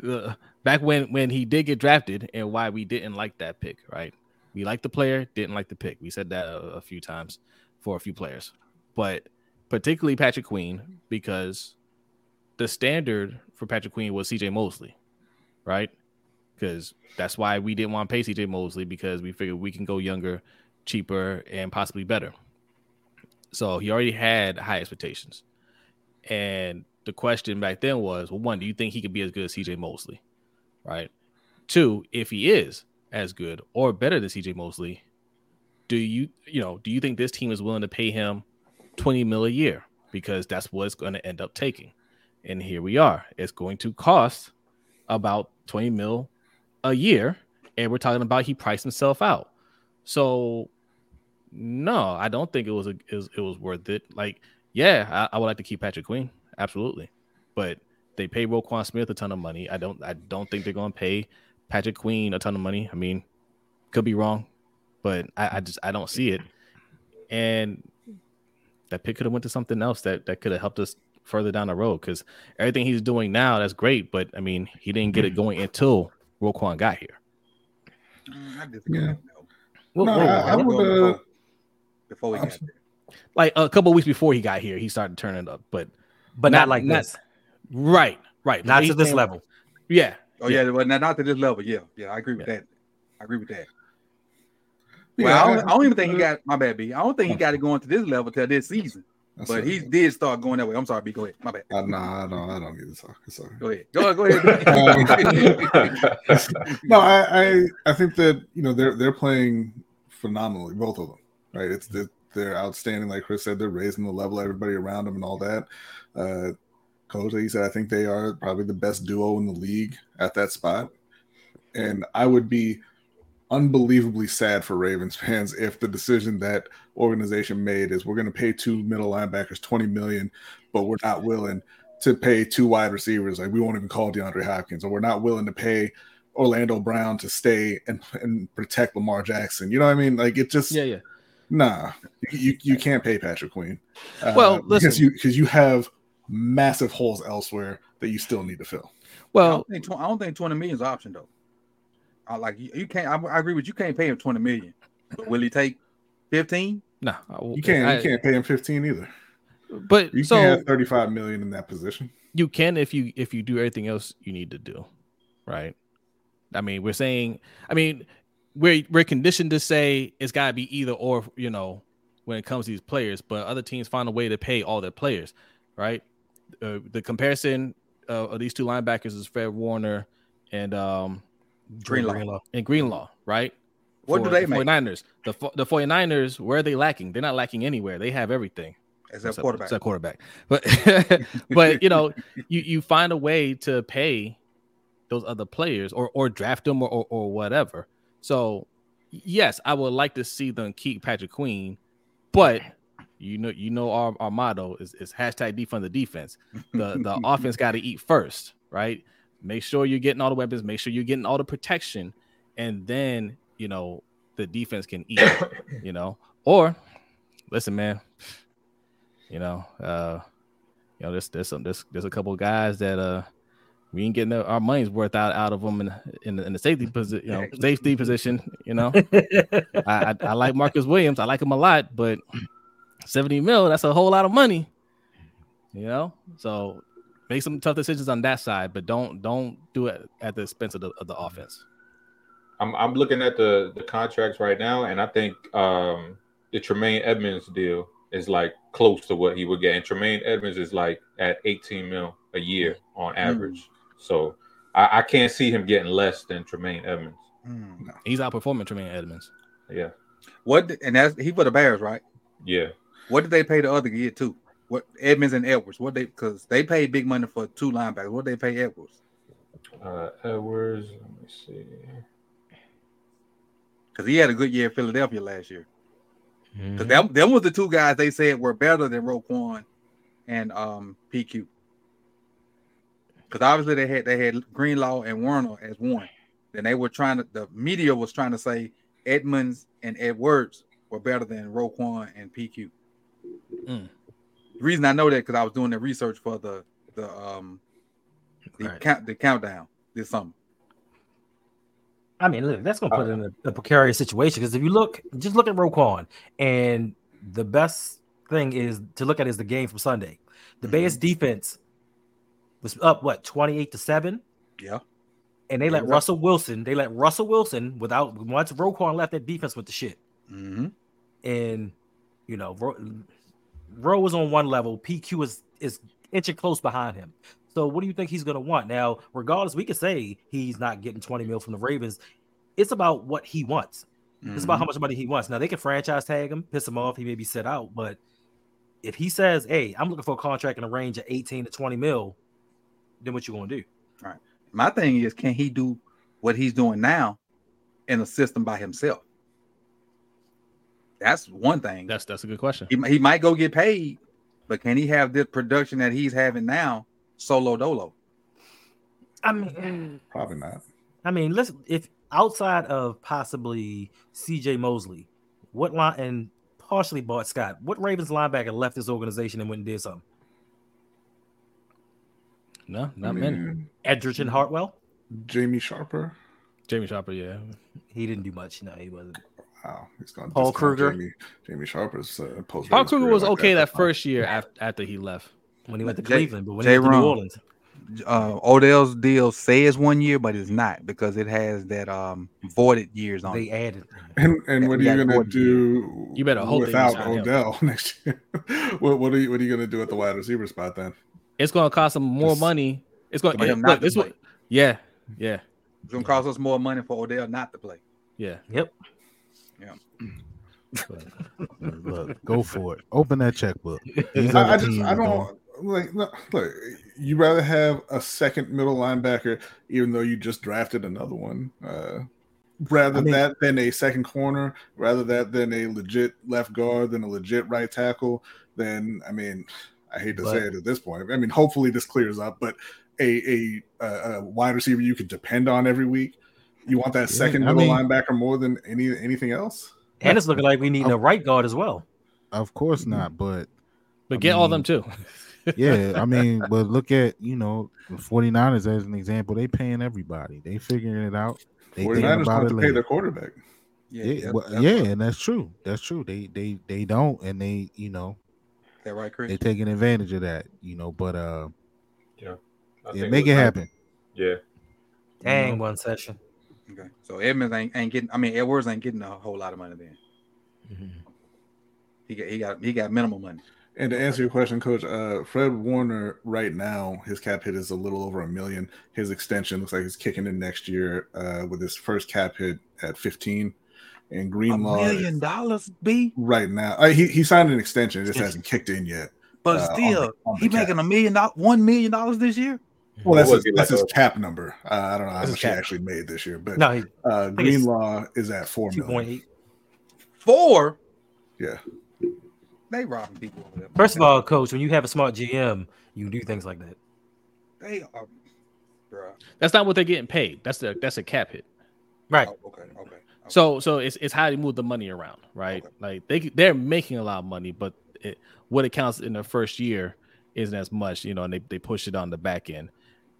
Back when when he did get drafted and why we didn't like that pick, right? We liked the player, didn't like the pick. We said that a, a few times for a few players, but particularly Patrick Queen because the standard for Patrick Queen was CJ Mosley, right? Because that's why we didn't want to pay CJ Mosley because we figured we can go younger, cheaper, and possibly better. So he already had high expectations. And the question back then was, well, one, do you think he could be as good as CJ Mosley? Right. Two, if he is as good or better than CJ Mosley, do you, you know, do you think this team is willing to pay him 20 mil a year? Because that's what it's going to end up taking. And here we are. It's going to cost about 20 mil a year. And we're talking about he priced himself out. So no, I don't think it was a it was, it was worth it. Like, yeah, I, I would like to keep Patrick Queen, absolutely, but they pay Roquan Smith a ton of money. I don't I don't think they're going to pay Patrick Queen a ton of money. I mean, could be wrong, but I, I just I don't see it. And that pick could have went to something else that that could have helped us further down the road because everything he's doing now that's great, but I mean he didn't get it going until Roquan got here. Mm, I disagree. Yeah. No. No, whoa, I- I would, Before- uh, before we I'm got there. Like a couple weeks before he got here, he started turning up, but but not, not- like not- this. right, right, Not to this came- level. Yeah, Oh yeah, well, not, not to this level. Yeah, yeah, I agree with that. I agree with that. Well, I, I- don't, I don't even think he got my bad, B. I don't think he got it going to this level till this season. That's But he did start going that way. I'm sorry, B. Go ahead. My bad. Uh, nah, I don't. I don't get it. Sorry. Sorry. Go ahead. Go, go ahead. no, I, I I think that you know they're they're playing phenomenally, both of them. Right? It's that they're outstanding. Like Chris said, they're raising the level, everybody around them, and all that. Uh, Coach, he said, I think they are probably the best duo in the league at that spot. And I would be unbelievably sad for Ravens fans if the decision that organization made is we're going to pay two middle linebackers 20 million, but we're not willing to pay two wide receivers. Like we won't even call DeAndre Hopkins, or we're not willing to pay Orlando Brown to stay and, and protect Lamar Jackson. You know what I mean? Like it just yeah, yeah. nah. You you can't pay Patrick Queen. Uh, Well, because you because you have massive holes elsewhere that you still need to fill. I Well, don't think I don't think 20 million is an option though. I like you, you can't. I, I agree with you. Can't pay him 20 million. Will he take 15? no, You can't I- you can't pay him 15 either. But You so can't have 35 million in that position. you can if you if you do everything else you need to do, right? I mean, we're saying, I mean, we're we're conditioned to say it's got to be either or, you know, when it comes to these players. But other teams find a way to pay all their players, right? Uh, the comparison uh, of these two linebackers is Fred Warner and um Greenlaw. and Greenlaw, right? What do they the make? 49ers. The the 49ers, where are they lacking? They're not lacking anywhere. They have everything As a quarterback. except quarterback. But but you know, you you find a way to pay those other players or or draft them or or, or whatever. So yes, I would like to see them keep Patrick Queen, but you know you know our, our motto is, is hashtag defund the defense. The the offense got to eat first, right? Make sure you're getting all the weapons, make sure you're getting all the protection, and then you know the defense can eat, you know. Or listen, man, you know, uh, you know, there's there's some there's there's a couple of guys that uh we ain't getting our money's worth out out of them in in, the- in the safety position, you know, safety position. You know, I, I I like Marcus Williams, I like him a lot, but seventy mil that's a whole lot of money. You know, so make some tough decisions on that side, but don't don't do it at the expense of the of the offense. I'm I'm looking at the the contracts right now, and I think um the Tremaine Edmunds deal is like close to what he would get. And Tremaine Edmunds is like at 18 mil a year on average. So I, I can't see him getting less than Tremaine Edmunds. Hmm. He's outperforming Tremaine Edmunds. Yeah, What and that's he for the Bears, right? yeah. What did they pay the other kid too? What Edmunds and Edwards? What they because they paid big money for two linebackers. What they pay Edwards? Uh, Edwards. Let me see. Because he had a good year in Philadelphia last year. Because Mhm. them, them was the two guys they said were better than Roquan and um PQ. Because obviously they had they had Greenlaw and Warner as one. Then they were trying to the media was trying to say Edmunds and Edwards were better than Roquan and PQ. Mm. The reason I know that because I was doing the research for the the um the Right. count the countdown this summer. I mean, look, that's gonna put it in a, a precarious situation because if you look, just look at Roquan, and the best thing is to look at is the game from Sunday. The Bears defense was up what twenty eight to seven, Yeah. and they let. Russell Wilson. They let Russell Wilson without once Roquan left, that defense with the shit. Mm-hmm. And you know, Ro, Rowe is on one level, PQ is is inching close behind him. So what do you think he's going to want? Now, regardless, we could say he's not getting 20 mil from the Ravens. It's about what he wants. It's Mm-hmm. about how much money he wants. Now they can franchise tag him, piss him off. He may be set out, but if he says, "Hey, I'm looking for a contract in a range of 18 to 20 mil," then what you gonna do? Right. My thing is, can he do what he's doing now in a system by himself? That's one thing. That's that's a good question. he, he might go get paid, but can he have this production that he's having now solo dolo? I mean, Probably not. I mean, let's if outside of possibly C.J. Mosley, what line and partially Bart Scott, what Ravens linebacker left this organization and went and did something? No, not I many. mean, Edgerton Hartwell. Jamie Sharper. Jamie Sharper, yeah. He didn't do much. No, he wasn't. Wow, he's going to Paul Kruger. Jamie, Jamie Sharper's uh, post. Paul Kruger was okay that first year after, after he left. when he went to Jay- Cleveland, but when Jay he went to New Orleans, Uh, Odell's deal says one year, but it's not because it has that um voided years on they it. added. And, and what are you going to Gordon, do? You better hope they without resign him. Odell next year. what, what are you What are you going to do at the wide receiver spot then? It's going to cost him more Just- money. It's gonna him look. not This play. what, yeah, yeah, It's gonna cost us more money for Odell not to play. yeah. Yep. Look, go for it. Open that checkbook. I, I just I don't- like no, look. You rather have a second middle linebacker, even though you just drafted another one. Uh, rather I mean- that than a second corner, rather that than a legit left guard, than a legit right tackle. Then I mean, I hate to But- say it at this point. I mean, hopefully this clears up. But a a, a, a wide receiver you can depend on every week. You want that Yeah, second I middle mean- linebacker more than any anything else. And it's looking like we need a right guard as well. Of course not, but But I get all them too. yeah, I mean, but look at you know the 49ers as an example. They paying everybody. They figuring it out. They thinking 49ers about want it to pay later. their quarterback. Yeah, Yeah, that's- well, that's yeah, and that's true. That's true. They they they don't, and they you know that right, Chris. they taking advantage of that. You know, but uh, I yeah, make it was- happen. Yeah, Dang, one session. Okay, so Edmunds ain't, ain't getting. I mean, Edwards ain't getting a whole lot of money then. He got he got he got minimal money. And to answer your question, Coach, uh, Fred Warner right now his cap hit is a little over a million. His extension looks like he's kicking in next year uh, with his first cap hit at 15. And Greenlaw A million dollars, B. right now, uh, he he signed an extension. It just hasn't kicked in yet. But Uh, on still, the- on the he cap. making a million dollars, one million dollars this year. Well, that's his, that's like his a- cap number. Uh, I don't know how much he actually made this year, but No, he uh, Greenlaw is at four two million. point eight. Four. Yeah. They robbing people over there. First of all, coach, when you have a smart GM, you do things like that. they are, bruh. That's not what they're getting paid. That's the that's a cap hit. Right. Oh, okay, okay. okay. So so it's it's how they move the money around, right? Okay. Like they they're making a lot of money, but it, what it counts in the first year isn't as much, you know. And they, they push it on the back end,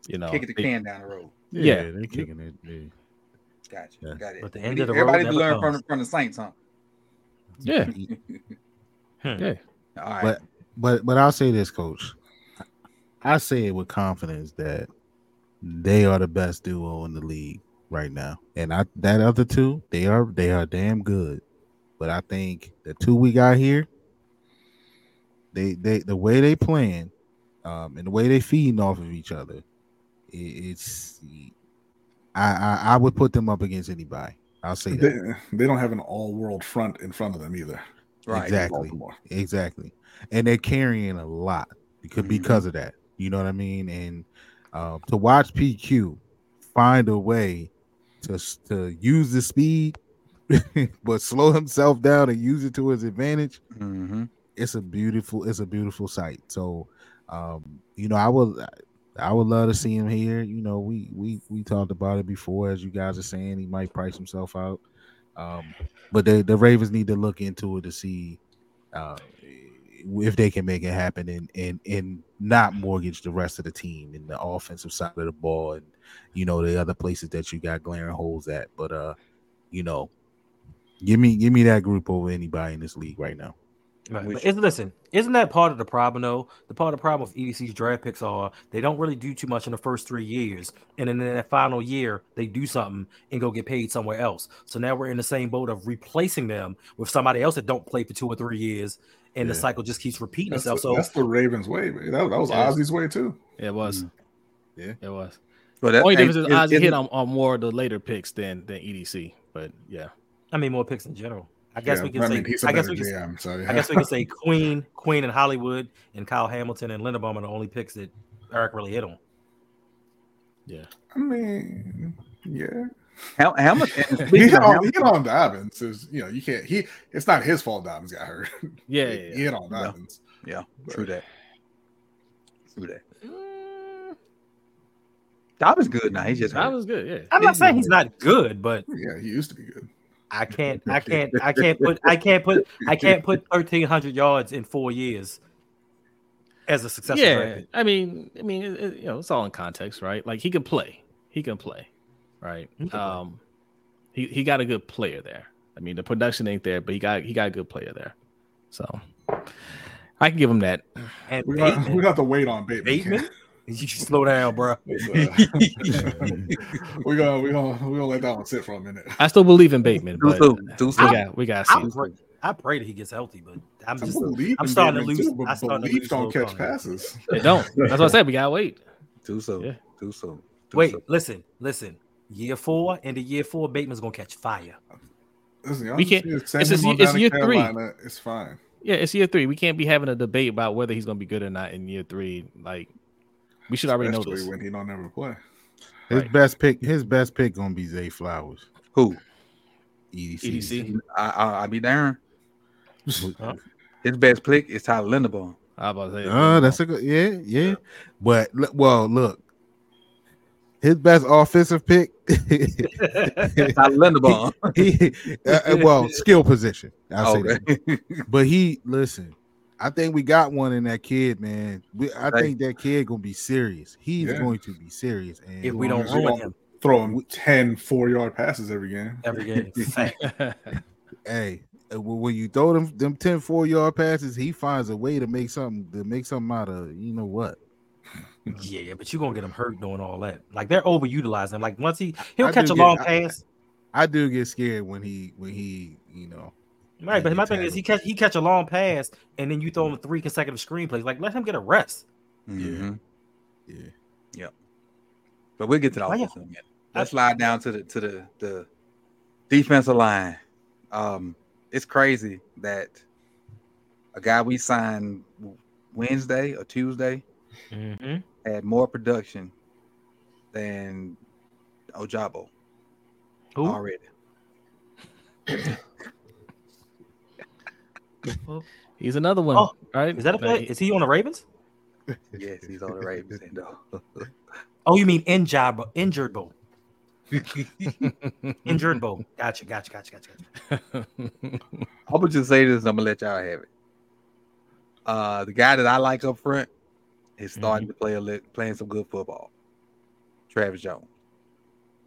you know. kicking the They- can down the road. Yeah. they're kicking it. yeah. Gotcha. Yeah. Got it. But the end of the road Everybody never learn from the, from the Saints, huh? yeah, Hmm. yeah. All right. But but but I'll say this, coach. I say it with confidence that they are the best duo in the league right now. And I that other two, they are they are damn good. But I think the two we got here, they they the way they playing, um, and the way they feeding off of each other, it, it's I, I I would put them up against anybody. I'll say that. They, they don't have an all world front in front of them either. right. exactly. Exactly. And they're carrying a lot because Mhm. because of that. You know what I mean? And uh, to watch PQ find a way to to use the speed, but slow himself down and use it to his advantage. Mm-hmm. It's a beautiful, it's a beautiful sight. So, um, you know, I would, I would love to see him here. You know, we we we talked about it before, as you guys are saying, he might price himself out. Um, but the the Ravens need to look into it to see uh, if they can make it happen and and and not mortgage the rest of the team in the offensive side of the ball and you know the other places that you got glaring holes at. But uh, you know, give me give me that group over anybody in this league right now. Right. Which- But isn't listen, isn't that part of the problem though? The part of the problem with EDC's draft picks are they don't really do too much in the first three years, and then in that final year they do something and go get paid somewhere else. So now we're in the same boat of replacing them with somebody else that don't play for two or three years, and the cycle just keeps repeating That's, itself. the, So that's the Ravens way. man. That, that was Yeah. Ozzie's way too. It was. Yeah. It was. Mm-hmm. But that, Only difference is is- Ozzie hit on, on more of the later picks than than EDC. But yeah. I mean more picks in general. I guess Yeah, we can I say mean, he's a I guess we can GM. So yeah. I guess we can say Queen, Queen and Hollywood and Kyle Hamilton and Linderbaum are the only picks that Eric really hit on. Yeah. I mean, yeah. Ham- Hamilton. He hit on, he hit on Dobbins. Is you know you can't. He it's not his fault. Dobbins got hurt. Yeah. he, yeah, he yeah. hit on Yeah. Dobbins. Yeah, true that. True that. Mm, Dobbins good now. He's just That hurt. good. Yeah. I'm not saying he's not good, but Yeah, he used to be good. I can't, I can't, I can't put, I can't put, I can't put thirteen hundred yards in four years. as a successful yeah, draft pick. I mean, I mean, it, it- you know, it's all in context, right? Like he can play, he can play, right? He can play. Um, he he got a good player there. I mean, the production ain't there, but he got he got a good player there, so I can give him that. And We got, Bateman, we got to wait on Bateman. Bateman? you should slow down, bro. It's, uh, we gonna we gonna we gonna let that one sit for a minute. I still believe in Bateman, Too but soon. Too we got we got to I pray, I pray that he gets healthy, but I'm just believe I'm in starting to lose- too, I'm starting to belief lose don't hope catch passes. They don't. That's what I said. We gotta wait. Too soon. Yeah. Too soon. Too wait. soon. Listen, listen. Year four, and the year four, Bateman's gonna catch fire. Listen, We can't- need to send it's him it's down to year three. It's fine. Yeah, it's year three. We can't be having a debate about whether he's gonna be good or not in year three. Like we should already know Especially this. when he don't ever play. His Right. best pick, his best pick gonna be Zay Flowers. Who? EDC. EDC. I, I, I be darn. Huh? His best pick is Tyler Linderbaum. I was about to say. Uh, that's a good, yeah, yeah. But well, look, his best offensive pick, Tyler Linderbaum. he, uh, uh, well, skill position. I'll say that. But he, listen, I think we got one in that kid, man. We, I Right. think that kid gonna be serious. He's Yeah. going to be serious, and If we don't ruin him Throw him 10 four yard passes every game. every game, fact. hey, when when you throw them them 10 four yard passes, he finds a way to make something to make something out of you know what. yeah, but you're gonna get him hurt doing all that. Like they're overutilizing him. Like once he he'll I catch a get- long I- pass. I do get scared when he when he you know Right, but my thing is he catch he catch a long pass and then you throw him three consecutive screenplays. Like let him get a rest. Mhm. yeah yep. But we'll get to the Why you- offense in a minute. Let's slide down to the to the the defensive line. Um, it's crazy that a guy we signed Wednesday or Tuesday Mm-hmm. had more production than Ojabo Who? already. he's another one, Oh, right? Is that a play? Is he on the Ravens? Yes, he's on the Ravens end. Oh, you mean injured bo- injured bowl. Injured bowl. Gotcha, gotcha, gotcha, gotcha. gotcha. I'm gonna just say this. I'm gonna let y'all have it. Uh, the guy that I like up front is starting to play a li- playing some good football. Travis Jones.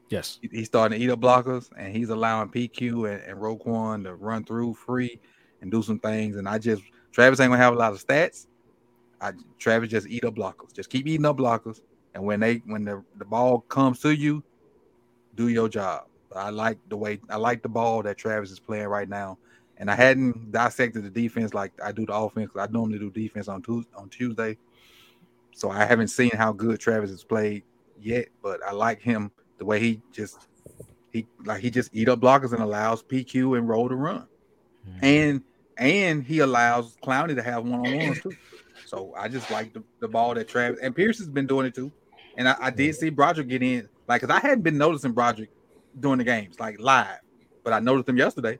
yes. He's starting to eat up blockers, and he's allowing PQ and, and Roquan to run through free and do some things. And I just Travis ain't gonna have a lot of stats. I Travis just eat up blockers. Just keep eating up blockers, and when they when the, the ball comes to you, do your job. I like the way I like the ball that Travis is playing right now. And I hadn't dissected the defense like I do the offense. I normally do defense on Tuesday, on Tuesday, so I haven't seen how good Travis has played yet. But I like him the way he just he like he just eat up blockers and allows PQ and roll to run, mm-hmm. and and he allows Clowney to have one on ones too. So I just like the, the ball that Travis and Pierce has been doing it too. And I, I did see Broderick get in, like, cause I hadn't been noticing Broderick during the games, like live, but I noticed him yesterday.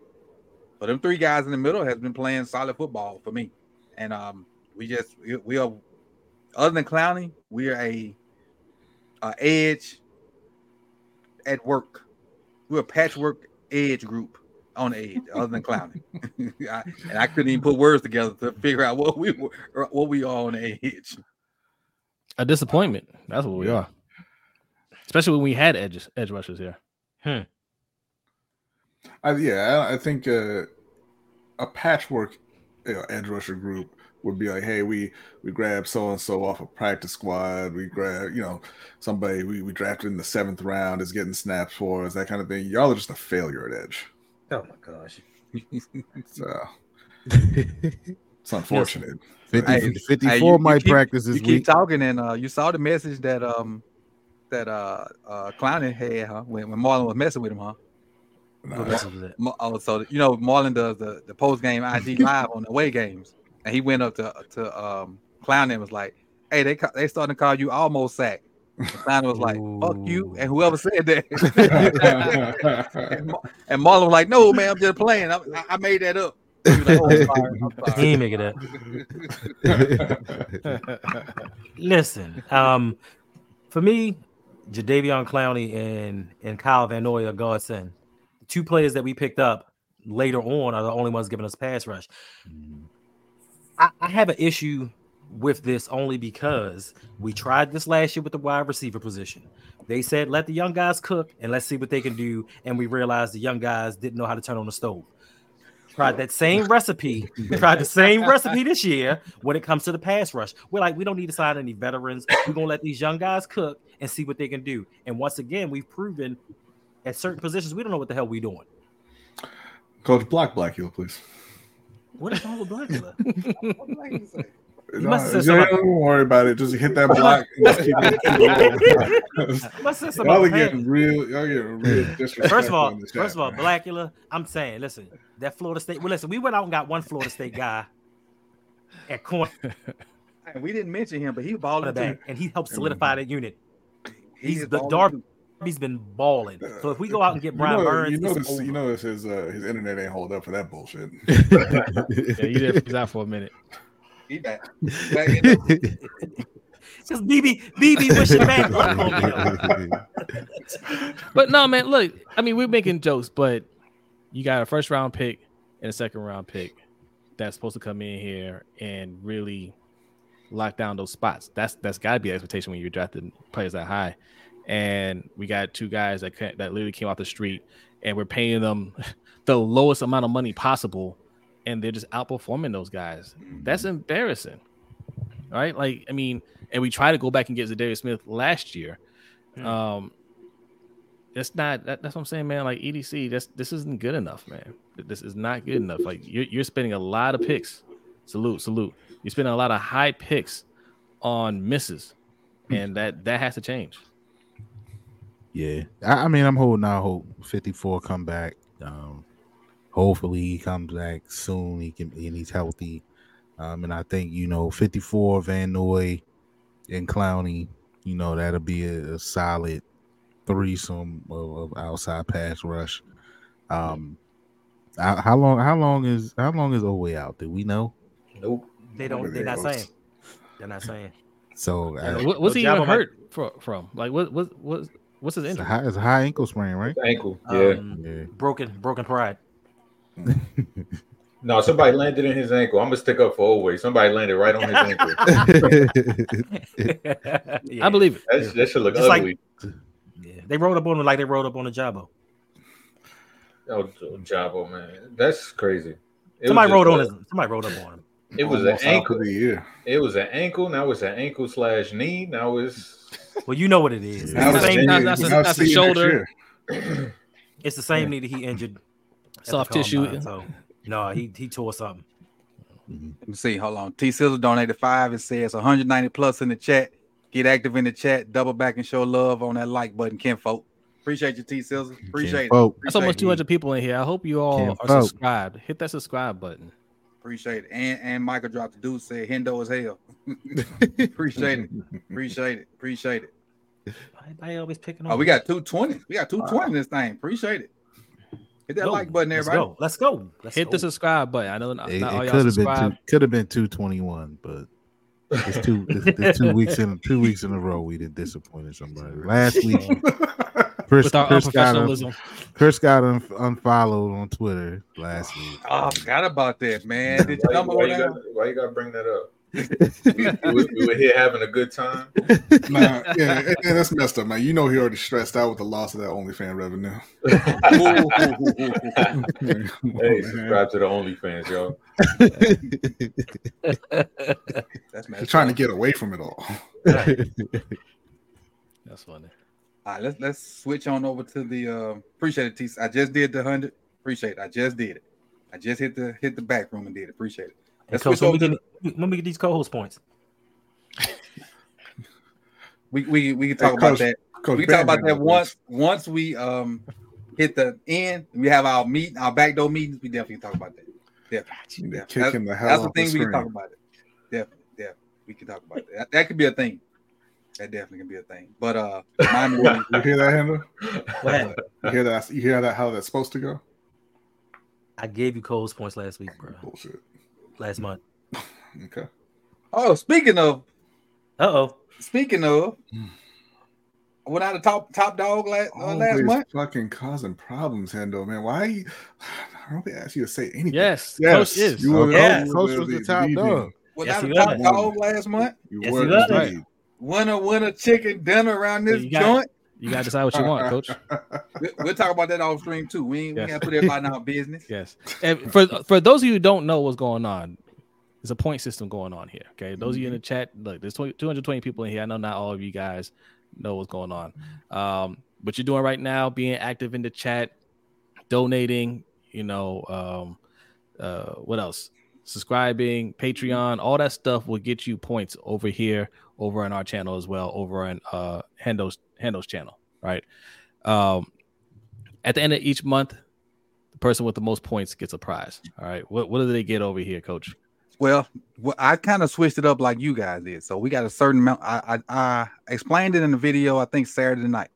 So them three guys in the middle has been playing solid football for me, and um, we just we, we are other than Clowney, we are a, a edge at work. We're a patchwork edge group on the edge, other than Clowney. I, and I couldn't even put words together to figure out what we were, what we are on edge. A disappointment. That's what we are. Especially when we had edges, edge rushers here. I, yeah, I, I think uh, a patchwork you know, edge rusher group would be like, hey, we we grab so and so off a practice squad. We grab, you know, somebody we, we drafted in the seventh round is getting snaps for us, that kind of thing. Y'all are just a failure at edge. Oh my gosh. So it's unfortunate. 50, Hey, 54 Hey, you- you might keep- practice You this keep week. talking, and uh, you saw the message that um that uh uh Clowney had, huh? When, when Marlon was messing with him, huh? Nah, What else is it? Ma- Oh, so you know Marlon does the, the post game IG live on the away games, and he went up to to um Clowney and was like, "Hey, they ca- they starting to call you almost sack." And Clowney was like, "Fuck you," and whoever said that, and, and Marlon was like, "No, man, I'm just playing. I, I- I made that up." He was like, "Oh, I'm sorry, I'm He sorry." ain't make it up. Listen, um, for me, Jadeveon Clowney and and Kyle Van Noy are godsend. The two players that we picked up later on are the only ones giving us pass rush. I, I have an issue with this only because we tried this last year with the wide receiver position. They said let the young guys cook and let's see what they can do, and we realized the young guys didn't know how to turn on the stove. Tried that same recipe, tried the same recipe this year when it comes to the pass rush. We're like, we don't need to sign any veterans. We're gonna let these young guys cook and see what they can do. And once again, we've proven at certain positions we don't know what the hell we're doing. Coach block Black Blackula, please. What is wrong with Blackula? No, must have said don't something- don't worry about it. Just hit that block. and just keep it- You must have said y'all are getting real. Y'all getting real disrespectful. First of all, in chat, first of all, man. Blackula, I'm saying, listen, that Florida State. Well, listen, we went out and got one Florida State guy at corner Hey, we didn't mention him, but he balling too. back, and he helped solidify that unit. He He's is the balling dark. too. He's been balling. So if we go out and get You Brian know, Burns, you know, it's this, you know, this his uh, his internet ain't hold up for that bullshit. Yeah, you did freeze out for a minute. He back. back in Just BB, BB wishing back. on me. But no, man, look, I mean, we're making jokes, but you got a first round pick and a second round pick that's supposed to come in here and really lock down those spots. That's that's got to be the expectation when you're drafting players that high. And we got two guys that ca- that literally came off the street, and we're paying them the lowest amount of money possible, and they're just outperforming those guys. That's embarrassing, right? Like, I mean, and we try to go back and get Za'Darius Smith last year. Um, it's not that, that's what I'm saying, man. Like EDC, this this isn't good enough, man. This is not good enough. Like you're you're spending a lot of picks. Salute, salute. You're spending a lot of high picks on misses, and that that has to change. Yeah, I, I mean, I'm holding out hope. 54 come back. Um, hopefully he comes back soon. He can and he's healthy. Um, and I think you know, 54 Van Noy and Clowney. You know, that'll be a, a solid threesome of, of outside pass rush. Um, how how long? How long is how long is Owe out? Do we know? Nope. They don't. They're not saying. They're not saying. So I, What, what's he Jabba even hurt fro- from? Like what what what what's his it's a injury? high, it's a high ankle sprain, right? Ankle. Yeah. Um, Yeah. broken, broken pride. no, somebody landed in his ankle. I'm gonna stick up for always. Somebody landed right on his ankle. Yeah. I believe it. That, that should look Just like- ugly. Yeah. They rolled up on him like they rolled up on Ojabo. Oh, Jabo, man, that's crazy. It Somebody rolled on a- his. Somebody rolled up on him. It was an Almost out ankle. for. It was an ankle. Now it's an ankle slash knee. Now it's Well, you know what it is. It's the same. it's- That's- that's a- that's a see you next shoulder. It's the same knee that he injured. At the Soft tissue. combine, So no, he he tore something. Let me see. Hold on. T Sizzle donated five. It says 190 plus in the chat. Get active in the chat. Double back and show love on that like button, Ken folk. Appreciate you, T Sizzle. Appreciate it. Folk. That's almost Appreciate it. 200 people in here. I hope you all Can't are vote. subscribed. Hit that subscribe button. Appreciate it. And and Michael dropped the dude said Hendo as hell. Appreciate it. Appreciate it. Appreciate it. I always picking oh, on. Oh, we got 220. We got 220 in this thing. Appreciate it. Hit that Go. like button, Let's everybody. go. Let's go. Let's Hit go. the subscribe button. I know not, It, not all it y'all could have been subscribe. two, could have been two twenty one, but it's two it's, it's two weeks in two weeks in a row we did disappointed somebody. Last week, Chris, with our Chris got un. Chris got un, unfollowed on Twitter last week. Oh, I forgot about that, man. Did why, come why you there? got, why you got to bring that up? We, we- we were here having a good time. Nah, yeah, and, and that's messed up, man. You know he already stressed out with the loss of that OnlyFans revenue. hey, subscribe to the OnlyFans, y'all. That's He's messed trying to get away from it all. That's funny. All right, let's let's switch on over to the uh, appreciate it. T. I just did the hundred. Appreciate it. I just did it. I just hit the hit the back room and did it. Appreciate it. Hey, Let's Coach, switch when we get when we get these co-host points. we we we can talk Hey, about Coach, that. Coach we can talk about that Bam once once we um hit the end. We have our meet our backdoor meetings. We definitely talk about that. Definitely. They're definitely. kicking the hell That's the off the thing we can talk about it. Definitely, definitely. We can talk about that. That, that could be a thing. That definitely can be a thing. But uh mine will be- You hear that, Handler? What happened? You hear that? You hear that? How that's supposed to go? I gave you co-host points last week, bro. Bullshit. Last month. Okay. Oh, speaking of Uh oh. speaking of went out of top top dog last uh, last month. fucking causing problems, Hendo, man. Why? You, I don't think I asked you to say anything. Yes, Yes, Coach is. you were Yeah. the- Coach was the top leading. dog. without Yes, he a top dog last month. You Yes, were he does. indeed. Winner, winner, chicken dinner around this you got- joint. You gotta decide what you want, coach. We- We'll talk about that off stream too. We ain't, Yes. we gotta put everybody in our business. Yes. And for for those of you who don't know what's going on, there's a point system going on here. Okay. Those of you in the chat, look, there's 20, 220 people in here. I know not all of you guys know what's going on. Um, what you're doing right now, being active in the chat, donating, you know, um, uh, what else? Subscribing, Patreon, all that stuff will get you points over here, over on our channel as well, over on uh Hendo's Hendo's channel, right? Um, at the end of each month, the person with the most points gets a prize. All right. What what do they get over here, coach? Well, well I kind of switched it up like you guys did. So we got a certain amount. I, I, I explained it in the video, I think Saturday night.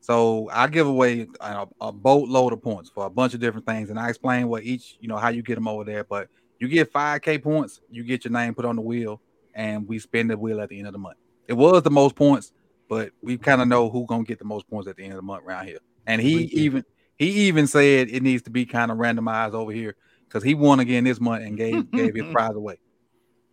So I give away a, a boatload of points for a bunch of different things, and I explain what each, you know, how you get them over there. But you get 5K points, you get your name put on the wheel, and we spin the wheel at the end of the month. It was the most points, but we kind of know who gonna get the most points at the end of the month around here. And he even he even said it needs to be kind of randomized over here because he won again this month and gave gave his prize away.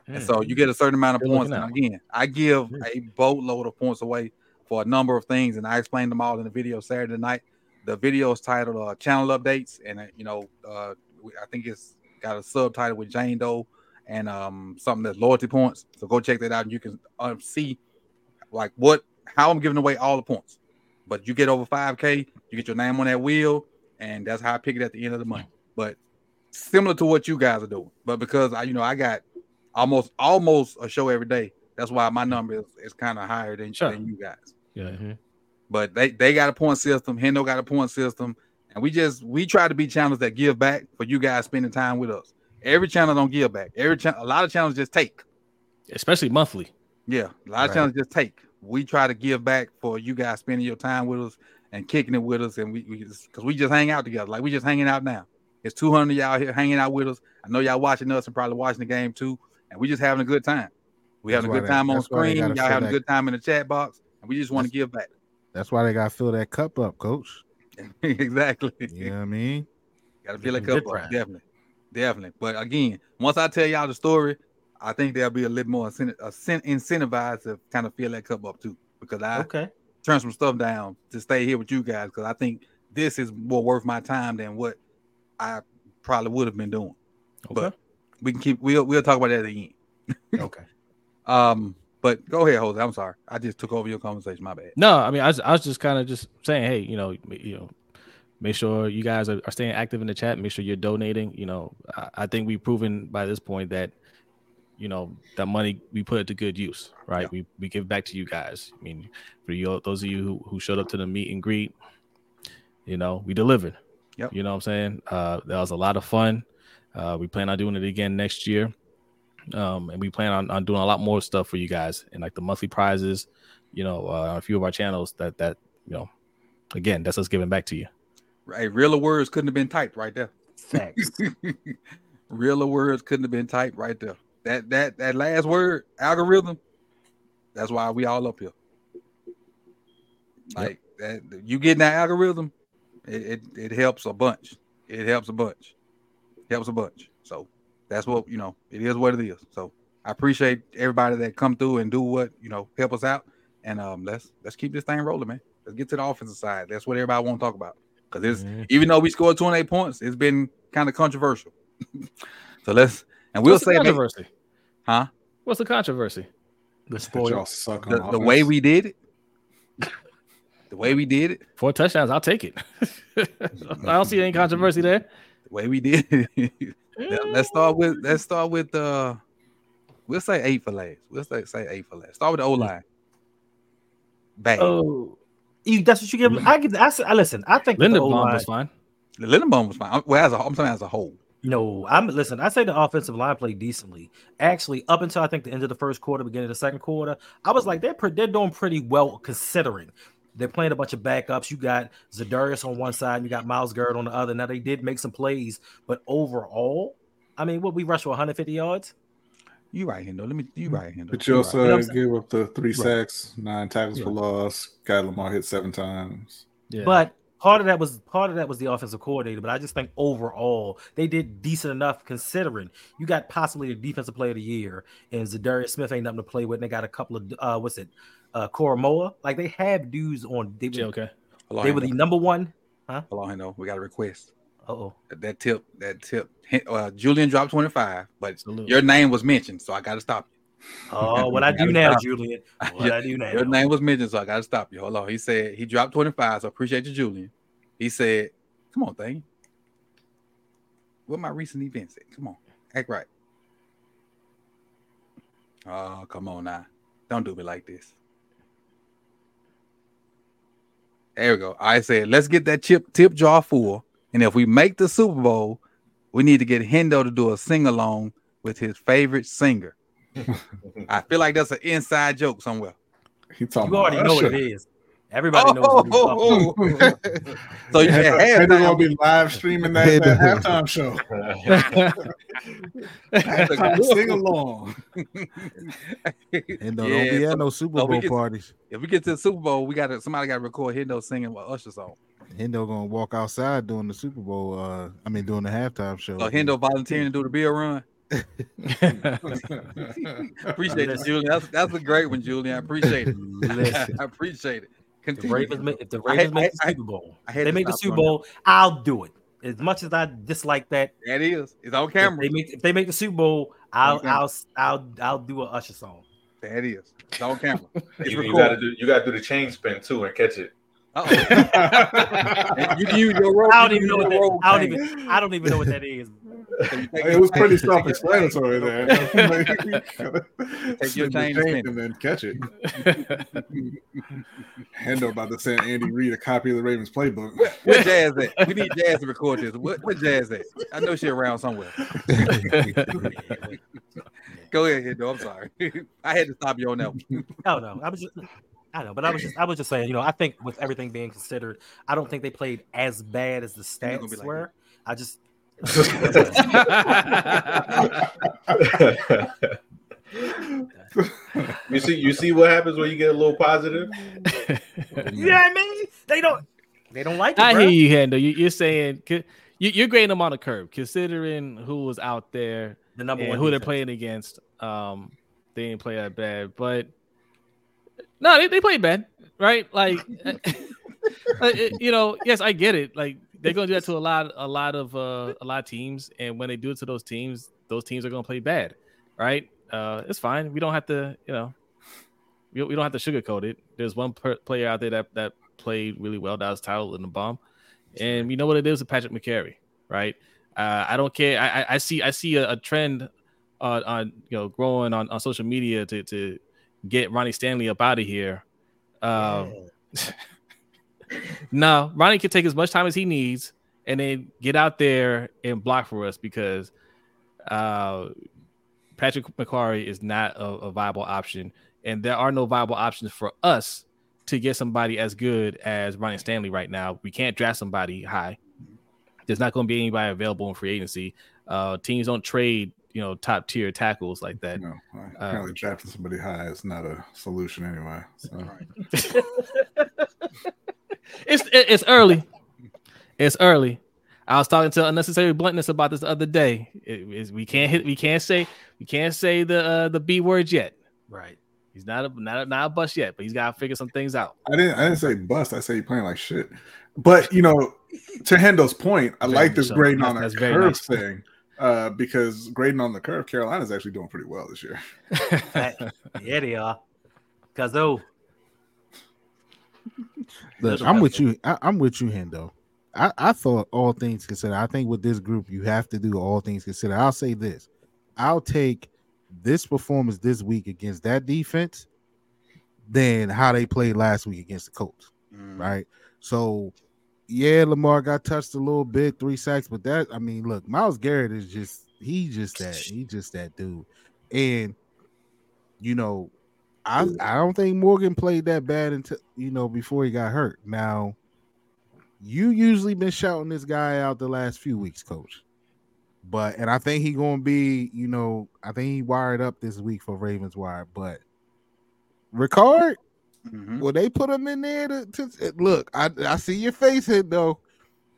And so you get a certain amount of You're points. Again, I give a boatload of points away for a number of things, and I explained them all in the video Saturday night. The video is titled uh, "Channel Updates," and uh, you know, uh, I think it's got a subtitle with Jane Doe and um, something that's loyalty points. So go check that out, and you can uh, see like what how I'm giving away all the points. But you get over 5K, you get your name on that wheel, and that's how I pick it at the end of the month. But similar to what you guys are doing, but because I, you know, I got almost almost a show every day. That's why my number is, is kind of higher than, Sure. than you guys. Yeah. But they they got a point system. Hendo got a point system, and we just we try to be channels that give back for you guys spending time with us. Every channel don't give back. Every channel, a lot of channels just take. Especially monthly. Yeah, a lot of channels just take. We try to give back for you guys spending your time with us and kicking it with us, and we because we just hang out together. Like we just hanging out now. It's 200 of y'all here hanging out with us. I know y'all watching us and probably watching the game too, and we just having a good time. We That's having a good they- time on that's why they screen. Y'all fill having a good time in the chat box, and we just want to give back. That's why they got to fill that cup up, coach. exactly. You know what I mean? Got to feel Get it some up, definitely, definitely. But again, once I tell y'all the story, I think there'll be a little more incent- incentivized to kind of fill that cup up too, because I Okay. turn some stuff down to stay here with you guys, because I think this is more worth my time than what I probably would have been doing. Okay. But we can keep we'll we'll talk about that at the end. Okay. Um, but go ahead, Jose. I'm sorry, I just took over your conversation. My bad. No, I mean, I was, I was just kind of just saying, hey, you know, you know, make sure you guys are, are staying active in the chat. Make sure you're donating. You know, I, I think we've proven by this point that, you know, that money we put it to good use, right? Yeah. We we give back to you guys. I mean, for you, those of you who, who showed up to the meet and greet, you know, we delivered. Yep. You know what I'm saying? Uh, that was a lot of fun. Uh, we plan on doing it again next year. Um, and we plan on, on doing a lot more stuff for you guys and like the monthly prizes, you know, uh, on a few of our channels that, that, you know, again, that's us giving back to you. Hey, realer words couldn't have been typed right there. Facts. realer words couldn't have been typed right there. That that that last word algorithm. That's why we all up here. Like that, you getting that algorithm, it, it it helps a bunch. It helps a bunch. Helps a bunch. So that's what you know. It is what it is. So I appreciate everybody that come through and do what you know help us out. And um, let's let's keep this thing rolling, man. Let's get to the offensive side. That's what everybody want to talk about. Because it's Mhm. even though we scored 28 points, it's been kind of controversial. so let's and we'll What's say, maybe-? Huh? What's the controversy? The spoil. y'all suck on The, the way we did it, the way we did it, Four touchdowns, I'll take it. I don't see any controversy there. the way we did it. Let- let's start with let's start with uh we'll say eight for last. We'll say say eight for last. Start with the O line. Bang. Oh, you, that's what you give. Me. I get. I, s- I listen. I think the Linderbaum O-line- was fine. The Linderbaum was fine. Well, as a, I'm saying as a whole. No, I'm listen. I say the offensive line played decently. Actually, up until I think the end of the first quarter, beginning of the second quarter, I was like, they're pre- they're doing pretty well considering. They're playing a bunch of backups. You got Za'Darius on one side, and you got Myles Garrett on the other. Now they did make some plays, but overall, I mean, what we rushed for 150 yards. You right, Hendo. Let me you right, Hendo. But you right. also You know gave up the three Right. sacks, nine tackles for loss. Got Lamar hit seven times. Yeah. But part of that was part of that was the offensive coordinator, but I just think overall they did decent enough considering you got possibly a defensive player of the year and Za'Darius Smith ain't nothing to play with. And they got a couple of uh what's it, uh Koromoa. Like they have dudes on they, Yeah, okay. Hold on, they were the number one. Hold on, Hendo. We got a request. Uh oh, That, that tip, that tip. Uh, Julian dropped 25, but Salute. your name was mentioned, so I got to stop you. Oh, what I do now, stop. Julian? What I do now? Your name was mentioned, so I got to stop you. Hold on. He said he dropped 25, so appreciate you, Julian. He said, Come on, thing. What my recent events at? Come on, act right. Oh, come on now. Don't do me like this. There we go. I said, let's get that chip tip jar full. And if we make the Super Bowl, we need to get Hendo to do a sing along with his favorite singer. I feel like that's an inside joke somewhere. He talking You already about know what it is. Everybody knows what he's talking so you Hendo- had Hendo gonna be live streaming that, that halftime show. Halftime sing along. And don't, Yeah, don't be so- at no Super Bowl can- parties. if we get to the Super Bowl, we got to somebody got to record Hendo singing what Usher song. Hendo gonna walk outside during the Super Bowl. Uh, I mean, during the halftime show. So Hendo volunteering to do the bill run. Appreciate it, Julian. That's that's a great one, Julian. I appreciate it. Listen. I appreciate it. If the Ravens make, if the I had- Ravens make the I- I- Super Bowl, I if had they make the Super doing Bowl, I'll do it. As much as I dislike that, That is. It's on if camera. they make if they make the Super Bowl, I'll Okay. I'll I'll I'll do a Usher song. That is. It's on camera. It's You, you gotta do you gotta do the chain spin too and catch it. Uh-oh. You can use your rope. I don't you even know what that, I don't even I don't even know what that is. So you take It was pretty take your chain- self-explanatory there. Take your Spin the chain chain spin. and then catch it. Hendo about to send Andy Reid a copy of the Ravens playbook. Where Jazz at? We need Jazz to record this. What where Jazz at? I know she around somewhere. Go ahead, Hendo. I'm sorry. I had to stop you on that. one. No, no, I was just I know, but I was just I was just saying, you know, I think with everything being considered, I don't think they played as bad as the You're stats like were. I just you see you see what happens when you get a little positive? you know what I mean? They don't they don't like it. I bro. hear you, Hendo. You, you're saying you, you're grading them on a curve, considering who was out there The number and one who they're playing against. Um, they didn't play that bad, but no, they, they played bad, right? Like, uh, you know, yes, I get it. Like they're gonna do that to a lot, a lot of uh, a lot of teams, and when they do it to those teams, those teams are gonna play bad, right? Uh, it's fine. We don't have to, you know, we, we don't have to sugarcoat it. There's one per- player out there that that played really well. That was Tyler Linderbaum, and you know what it is with Patrick Mekari, right? Uh, I don't care. I, I, I see I see a, a trend on, on you know growing on, on social media to to get Ronnie Stanley up out of here. Um, no, Ronnie can take as much time as he needs and then get out there and block for us because uh, Patrick Mekari is not a, a viable option, and there are no viable options for us to get somebody as good as Ronnie Stanley right now. We can't draft somebody high. There's not going to be anybody available in free agency. Uh, teams don't trade, you know, top tier tackles like that. No, Uh, apparently drafting somebody high is not a solution anyway. So. it's it's early. It's early. I was talking to unnecessary bluntness about this the other day. It, it's- we can't hit. We can't say. We can't say the uh, the b word yet. Right. He's not a not a, not a bust yet, but he's got to figure some things out. I didn't. I didn't say bust. I say you playing like shit. But you know, to Hendo's point, I Very like this grading on a curve nice. thing, uh, because grading on the curve, Carolina's actually doing pretty well this year. yeah, they are. Cause oh, Look, I'm with you. I, I'm with you, Hendo. I, I thought all things considered. I think with this group, you have to do all things considered. I'll say this: I'll take this performance this week against that defense than how they played last week against the Colts. Mm. Right. So, yeah, Lamar got touched a little bit, three sacks, but that I mean, look, Myles Garrett is just he just that he just that dude, and you know, I I don't think Morgan played that bad until you know before he got hurt. Now, you usually been shouting this guy out the last few weeks, Coach, but and I think he gonna be you know I think he wired up this week for Ravens wire, but Ricard Mhm. Well, they put him in there to, to look. I I see your face hit though.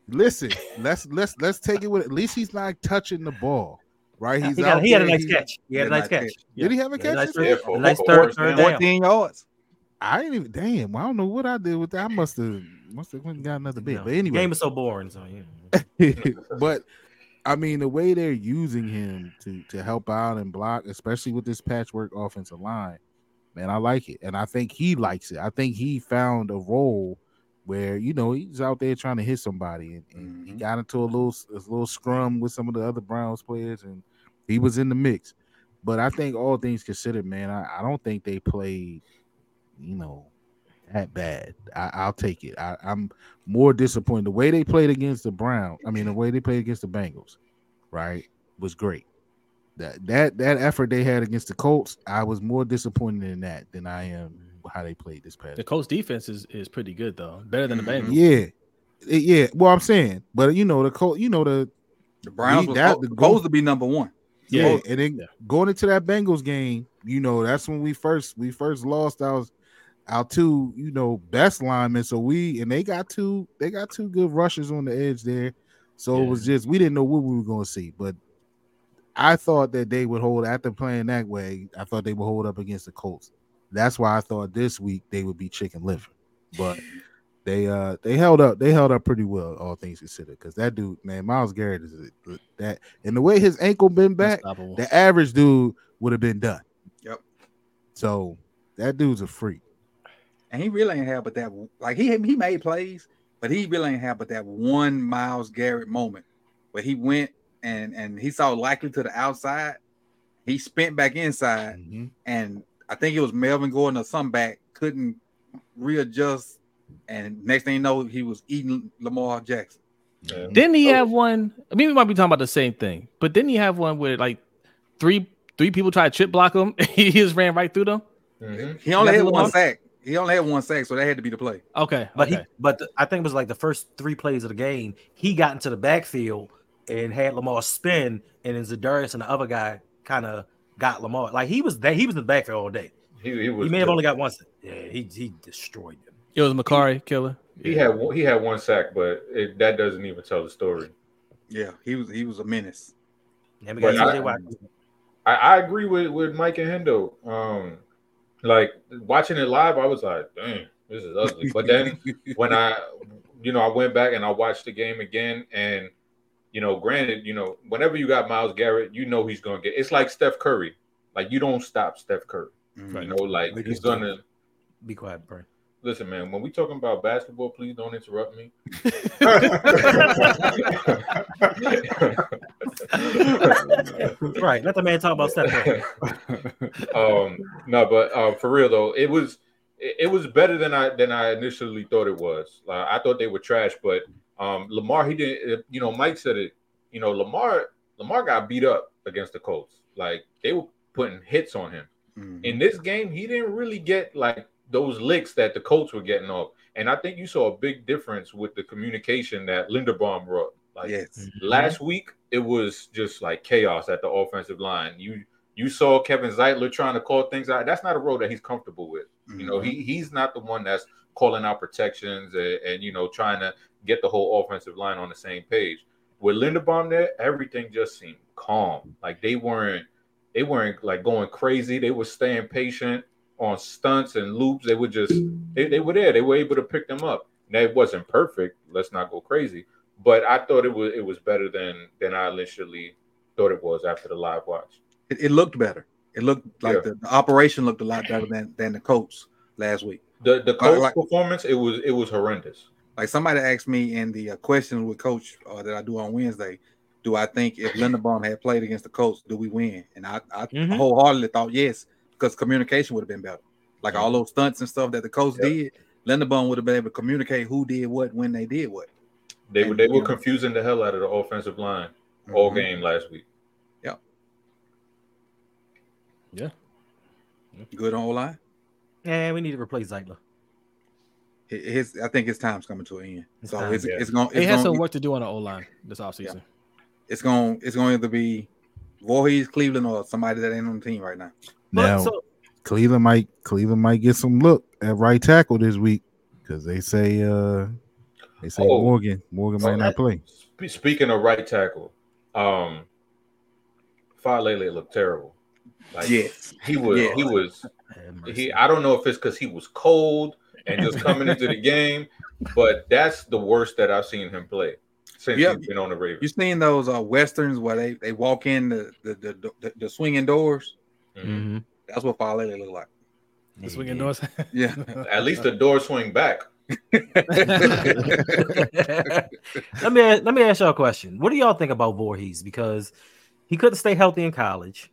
Listen, let's let's let's take it with. At least he's not touching the ball, right? He's he, out got, he had a nice he- catch. He had a nice nice catch. catch. Did he have a Yeah, nice catch? third- a nice for third, first third down. down. 14 yards. I didn't even. Damn, I don't know what I did with that. I must have must have went got another bit. No, But anyway, game is so boring. So yeah. but I mean, the way they're using him to to help out and block, especially with this patchwork offensive line, man, I like it, and I think he likes it. I think he found a role where you know he's out there trying to hit somebody, and, and he Mhm. got into a little a little scrum with some of the other Browns players, and he was in the mix. But I think all things considered, man, I, I don't think they played, you know, that bad. I, I'll take it. I, I'm more disappointed. The way they played against the Browns, I mean, the way they played against the Bengals, right, was great. That that that effort they had against the Colts, I was more disappointed in that than I am how they played this past. The Colts defense is, is pretty good though, better than the Mhm. Bengals. Yeah, It- yeah. Well, I'm saying, but you know the Colt, you know the The Browns We- was that- supposed- the supposed to be number one. Yeah, Supposed- and then yeah. going into that Bengals game, you know, that's when we first we first lost our our two, you know, best linemen. So we and they got two they got two good rushers on the edge there. So it was just we didn't know what we were going to see, but I thought that they would hold after playing that way. I thought they would hold up against the Colts. That's why I thought this week they would be chicken liver, but they uh they held up they held up pretty well all things considered because that dude man Myles Garrett is a- that and the way his ankle been back the average dude would have been done. Yep. So that dude's a freak. And he really ain't have but that like he he made plays, but he really ain't have but that one Myles Garrett moment where he went and and he saw likely to the outside. He spent back inside, and I think it was Melvin Gordon or some back couldn't readjust, and next thing you know, he was eating Lamar Jackson. Yeah. Didn't he Oh. have one? I mean, we might be talking about the same thing, but didn't he have one where like three three people tried to chip block him? he just ran right through them. Mhm. He only That's had Lamar? one sack. He only had one sack, so that had to be the play. Okay, But okay. he, but the- I think it was like the first three plays of the game. He got into the backfield and had Lamar spin, and then Za'Darius and the other guy kind of got Lamar. Like he was there, he was in the backfield all day. He, he was He may have only got one. sack. Yeah, he he destroyed them. it was Mekari killer. he had one- he had one sack, but it, that doesn't even tell the story. Yeah, he was he was a menace. And we got But I- I, I agree with with Mike and Hendo. Um, like watching it live, I was like, "Dang, this is ugly." But then when I, you know, I went back and I watched the game again, and you know, granted, you know, whenever you got Myles Garrett, you know he's gonna get. It's like Steph Curry. Like you don't stop Steph Curry. Mhm. You know, like Like he's gonna. Be quiet, Brian. Listen, man. When we talking about basketball, please don't interrupt me. Right, let the man talk about Steph Curry. um no but uh for real though it was it, it was better than i than i initially thought it was like, i thought they were trash but um lamar he didn't you know mike said it you know lamar lamar got beat up against the colts like they were putting hits on him Mhm. in this game he didn't really get like those licks that the colts were getting off and i think you saw a big difference with the communication that linderbaum brought like yes. Last week it was just like chaos at the offensive line. You you saw Kevin Zeitler trying to call things out. That's not a role that he's comfortable with. You know, Mhm. he he's not the one that's calling out protections and, and you know trying to get the whole offensive line on the same page. With Linderbaum there, everything just seemed calm. Like they weren't they weren't like going crazy. They were staying patient on stunts and loops. They were just they, they were there. They were able to pick them up. Now it wasn't perfect. Let's not go crazy but I thought it was it was better than than I initially thought it was after the live watch. It, it looked better. It looked like Yeah. the, the operation looked a lot better than than the Colts last week. The the Colts like- performance it was it was horrendous. Like somebody asked me in the uh, question with Coach uh, that I do on Wednesday, do I think if Linderbaum had played against the Colts, do we win? And I, I Mhm. wholeheartedly thought yes, because communication would have been better. Like all those stunts and stuff that the Colts Yep. did, Linderbaum would have been able to communicate who did what when they did what. They were And, they you were know- confusing the hell out of the offensive line all Mhm. game last week. Yeah. Yeah. Good on line. Yeah, we need to replace Zeitler. His, I think his time's coming to an end. It's so time, it's, yeah. it's going. He has going. some work to do on the O line this offseason. It's going. It's going to either be Vorhees, Cleveland, or somebody that ain't on the team right now. But Now, so Cleveland might Cleveland might get some look at right tackle this week because they say uh they say Oh. Morgan Morgan might not play. Speaking of right tackle, um, Faalele looked terrible. Like Yes. he was, Yeah. he was, Have mercy. He. I don't know if it's because he was cold and just coming into the game, but that's the worst that I've seen him play since Yep. he's been on the Ravens. You seen those uh, westerns where they, they walk in the the, the, the, the swinging doors? Mhm. Mhm. That's what Faalele look like. The swinging doors. Yeah. At least the door swing back. let me let me ask y'all a question. What do y'all think about Vorhees? Because he couldn't stay healthy in college.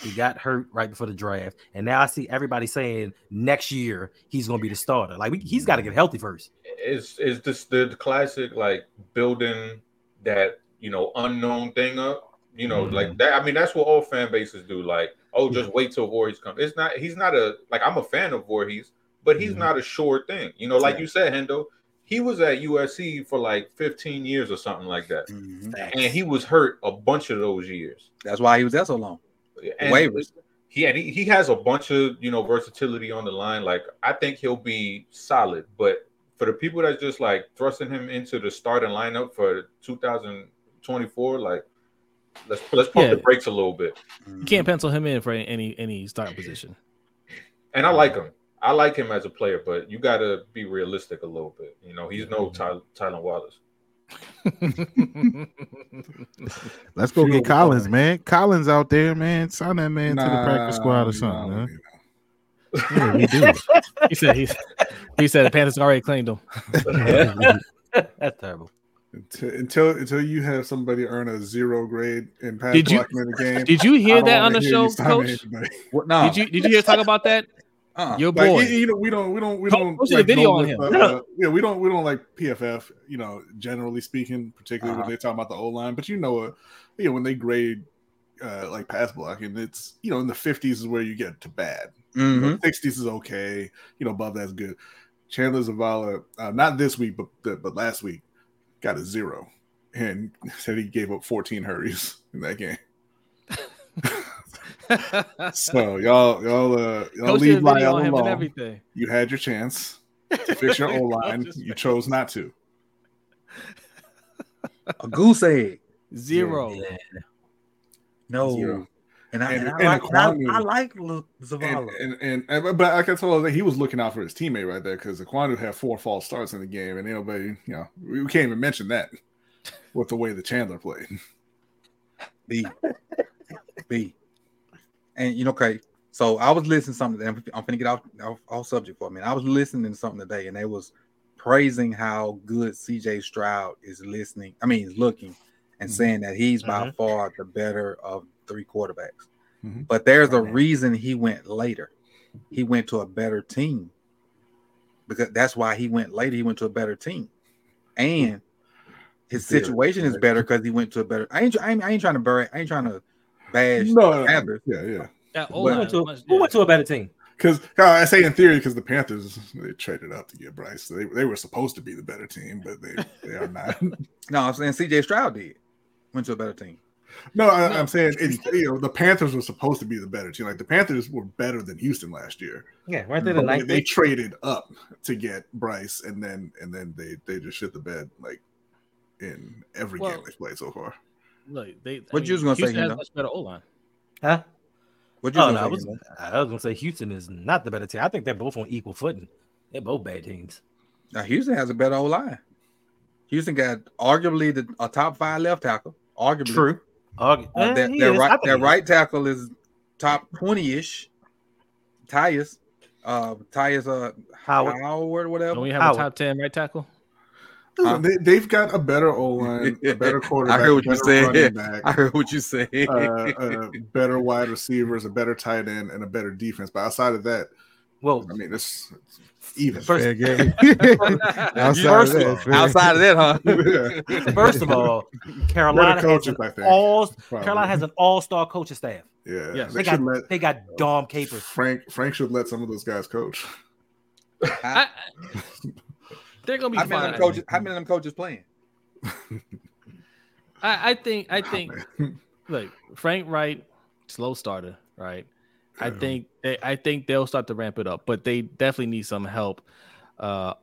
He got hurt right before the draft, and now I see everybody saying next year he's going to be the starter. Like we, he's got to get healthy first. It's it's just the, the classic like building that you know unknown thing up. You know, like that. I mean, that's what all fan bases do. Like, oh, just wait till Vorhees comes. It's not. He's not a like. I'm a fan of Vorhees, but he's Mhm. not a sure thing. You know, like Yeah. you said, Hendo. He was at USC for like 15 years or something like that, Mhm. and he was hurt a bunch of those years. That's why he was there so long. And Waivers. He, and he he has a bunch of you know versatility on the line. Like I think he'll be solid, but for the people that's just like thrusting him into the starting lineup for 2024, like let's let's pump the brakes a little bit. You can't pencil him in for any any starting position. And I like him. I like him as a player, but you got to be realistic a little bit. You know, he's no mm-hmm. Ty, Tylan Wallace. Let's go Fuel get Collins, boy. man. Collins out there, man. Sign that man to the practice squad or something. nah, huh? Yeah, we do. he said he's, he said the Panthers already claimed him. That's terrible. Until, until until you have somebody earn a zero grade in pass Did you- blocking in the game. Did you hear that on the show, Coach? What? No. Did you did you hear talk about that? Uh-uh. Your Like, boy. you, you know, we don't, we don't, we don't, we Po- a like, video on with, him. uh, yeah, we don't, we don't like PFF. You know, generally speaking, particularly Uh-huh. when they talk about the O line. But you know, uh, you know, when they grade uh, like pass blocking, it's you know in the fifties is where you get to bad. Mhm. Sixties is okay. You know, above that's good. Chandler Zavala, uh, not this week, but but last week, got a zero, and said he gave up 14 hurries in that game. So y'all, y'all, uh, y'all Coach leave did a Lyle him and alone. everything. You had your chance to fix your O line. You chose not to. A goose egg. Zero. Yeah. No. Zero. And I, And- and, I, and like, and I, I like Lu- And, Zavala. and, and, and but like I told you, he was looking out for his teammate right there because Ekwonu had four false starts in the game, and nobody, you know, we we can't even mention that with the way the Chandler played. B. B. And you know, okay. So I was listening to something. I'm, I'm finna get off, off off subject for a minute. I was listening to something today, and they was praising how good CJ Stroud is listening. I mean, is looking, and Mhm. saying that he's by Mhm. far the better of three quarterbacks. Mhm. But there's a Right. reason he went later. He went to a better team because that's why he went later. He went to a better team, and his situation is better because he went to a better. I ain't, I ain't, I ain't trying to bury. I ain't trying to bash. No, no, Panthers. yeah, yeah. That Who O-line went to, was- who went to a better team? Because uh, I say in theory, because the Panthers they traded up to get Bryce. They, they were supposed to be the better team, but they they are not. No, I'm saying CJ Stroud did went to a better team. No, I, No. I'm saying in, you know the Panthers were supposed to be the better team. Like the Panthers were better than Houston last year. Yeah, right there. The But they, they traded up to get Bryce, and then and then they they just shit the bed like in every Well- game they've played so far. Look, they. What you was gonna say, Houston has Hendo? much better O line. Huh? What you Oh, gonna no, I was, I was gonna say Houston is not the better team. I think they're both on equal footing. They're both bad teams. Now Houston has a better O line. Houston got arguably the a top five left tackle. Arguably, Argu- Uh, eh, their, he their is. I right think their right tackle is top twenty ish. Tytus, uh, Tytus, uh, Howard. Howard, whatever. Don't we have Howard. a top ten right tackle? Huh? They, they've got a better O line, a better quarterback, I heard what you better said. running back, I heard what you said. uh, uh, better wide receivers, a better tight end, and a better defense. But outside of that, Well, I mean, it's, it's even. First- Fair game. outside, First of of that, fair- Outside of that, huh? Yeah. first of all, Carolina Better has an I think. all Probably. Carolina has an all-star coaching staff. Yeah, Yes. they, They got let they got Dom Capers. Frank. Frank should let some of those guys coach. I, they're gonna be How many, of fine. them coaches, how many of them coaches playing? I, I think I think look, Frank Reich, slow starter, right? I think they, I think they'll start to ramp it up, but they definitely need some help uh,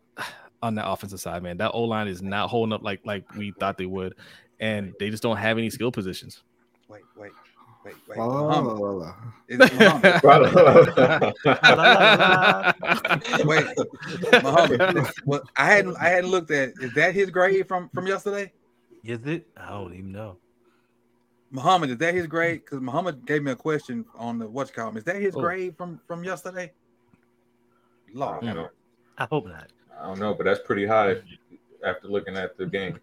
on the offensive side. Man, that O line is not holding up like like we thought they would, and they just don't have any skill positions. Wait, wait, wait, wait. La, la, Muhammad. la, la. It's Muhammad. Wait, Muhammad. Well, I hadn't I hadn't looked at. Is that his grade from from yesterday? Is it? I don't even know. Muhammad, is that his grade? Because Muhammad gave me a question on the what's called. Is that his Oh. grade from from yesterday? Lord, I don't, I hope not. I don't know, but that's pretty high after looking at the game.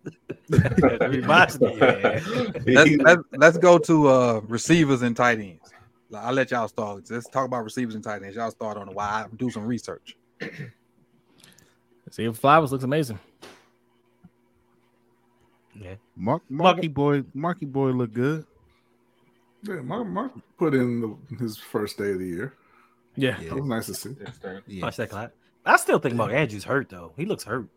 That reminds let's, let's, let's go to uh receivers and tight ends. I'll let y'all start. Let's talk about receivers and tight ends. Y'all start on it while I do some research. See if Flowers looks amazing. Yeah. Mark, Mark- Marky boy, Marky boy look good. Yeah, Mark, Mark put in the, his first day of the year. Yeah, It was nice to see. Yeah. Watch that clock. I still think Mark Andrews hurt though. He looks hurt.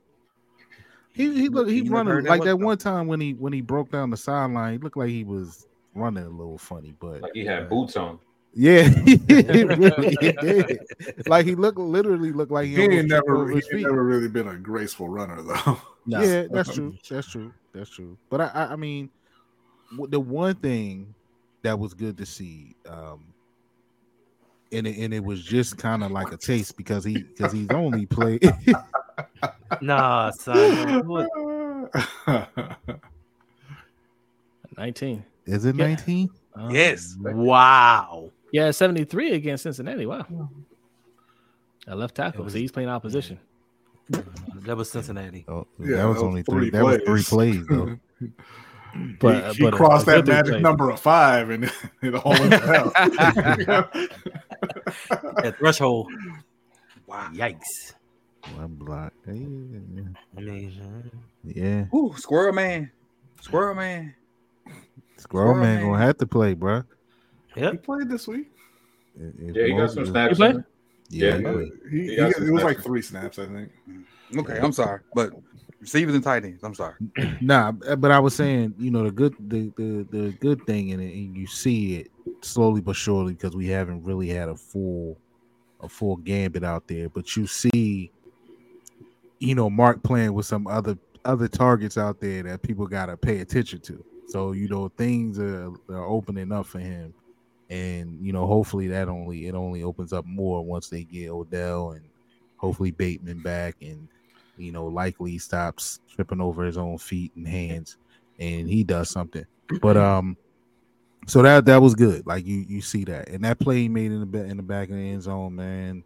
He he look he You running like that one time when he when he broke down the sideline. He looked like he was running a little funny, but Like he had boots on. yeah, he really did. Like he looked literally looked like he, He ain't never, he ain't never really been a graceful runner though. no. Yeah, that's true. That's true. That's true. But I, I, I mean, the one thing that was good to see, um, and it, and it was just kind of like a taste because he because he's only played. Nah, son. What? nineteen. Is it Yeah. nineteen? Uh, Yes. Wow. Yeah, seventy three against Cincinnati. Wow. A left tackle. So he's playing opposition. That was Cincinnati. Oh, Yeah, that was that was only three. three That was three plays. plays though. But he, he but crossed a that good magic play. number of five and it all went to hell. That threshold. Wow. Yikes. One block. Yeah, I mean, uh, yeah. Ooh, squirrel man. Squirrel man. Squirrel Squirrel man man. gonna have to play, bro. he played this week. Yeah, he got some snaps. played? Yeah, Yeah, he he. He, He he got got- some it was like three snaps, I think. Okay, I'm sorry, but receivers and tight ends. I'm sorry. Nah, but I was saying, you know, the good the the, the good thing in it, and you see it slowly but surely because we haven't really had a full a full gambit out there. But you see, you know, Mark playing with some other other targets out there that people gotta pay attention to. So you know, things are, are opening up for him, and you know, hopefully that only it only opens up more once they get Odell and hopefully Bateman back and you know, likely stops tripping over his own feet and hands, and he does something. But um, so that that was good. Like you you see that, and that play he made in the in the back of the end zone, man,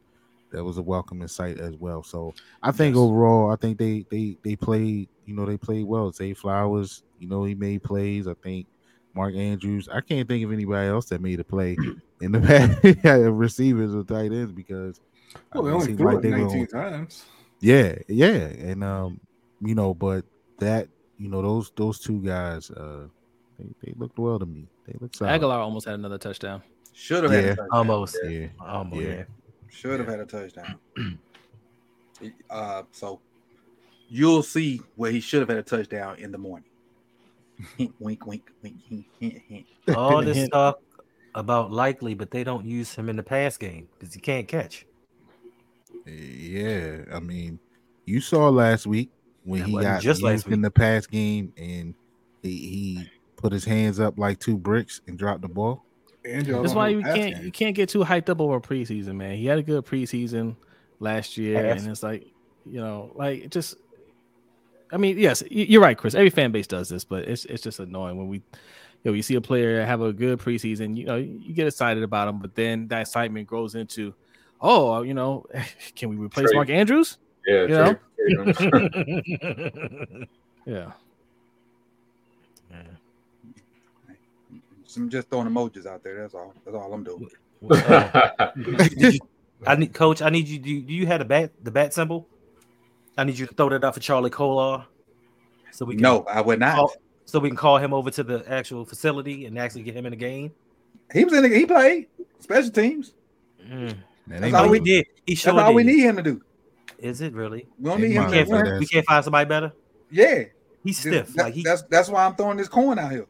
that was a welcoming sight as well. So I think Yes. overall, I think they they they played, you know, they played well. Zay Flowers, you know, he made plays. I think Mark Andrews. I can't think of anybody else that made a play in the back receivers or tight ends because. Well, they mean, it only threw like it they were 19 on- times. yeah, yeah, and um, you know, but that you know those those two guys, uh, they, they looked well to me. They looked solid. Agholor almost had another touchdown. Should have had Yeah. a touchdown. Almost. Yeah, Almost. Yeah. Yeah. Should have had a touchdown. uh, so you'll see where he should have had a touchdown in the morning. Wink, wink, wink. All this talk about likely, but they don't use him in the pass game because he can't catch. yeah. I mean, you saw last week when That he got just last used in the pass game and he, he put his hands up like two bricks and dropped the ball. And y'all That's why you can't game. you can't get too hyped up over preseason, man. He had a good preseason last year, and it's like you know, like just. I mean, yes, you're right, Chris. Every fan base does this, but it's it's just annoying when we, you know, you see a player have a good preseason. You know, you get excited about him, but then that excitement grows into, oh, uh, you know, can we replace Trade. Mark Andrews? Yeah, You know? trade- trade. Yeah, I'm just throwing emojis out there. That's all. That's all I'm doing. Uh, you- I need coach. I need you. Do you, do you have the bat the bat symbol? I need you to throw that out for Charlie Kolar, so we can No, I would not. call, so we can call him over to the actual facility and actually get him in the game. He was in. The, he played special teams. Mm. Man, That's all we might- he did. He That's sure all we need him to do. Is it really? We don't They need him We can't, well, run. that's- we can't find somebody better. Yeah, He's stiff. That- like he. that's that's why I'm throwing this coin out here.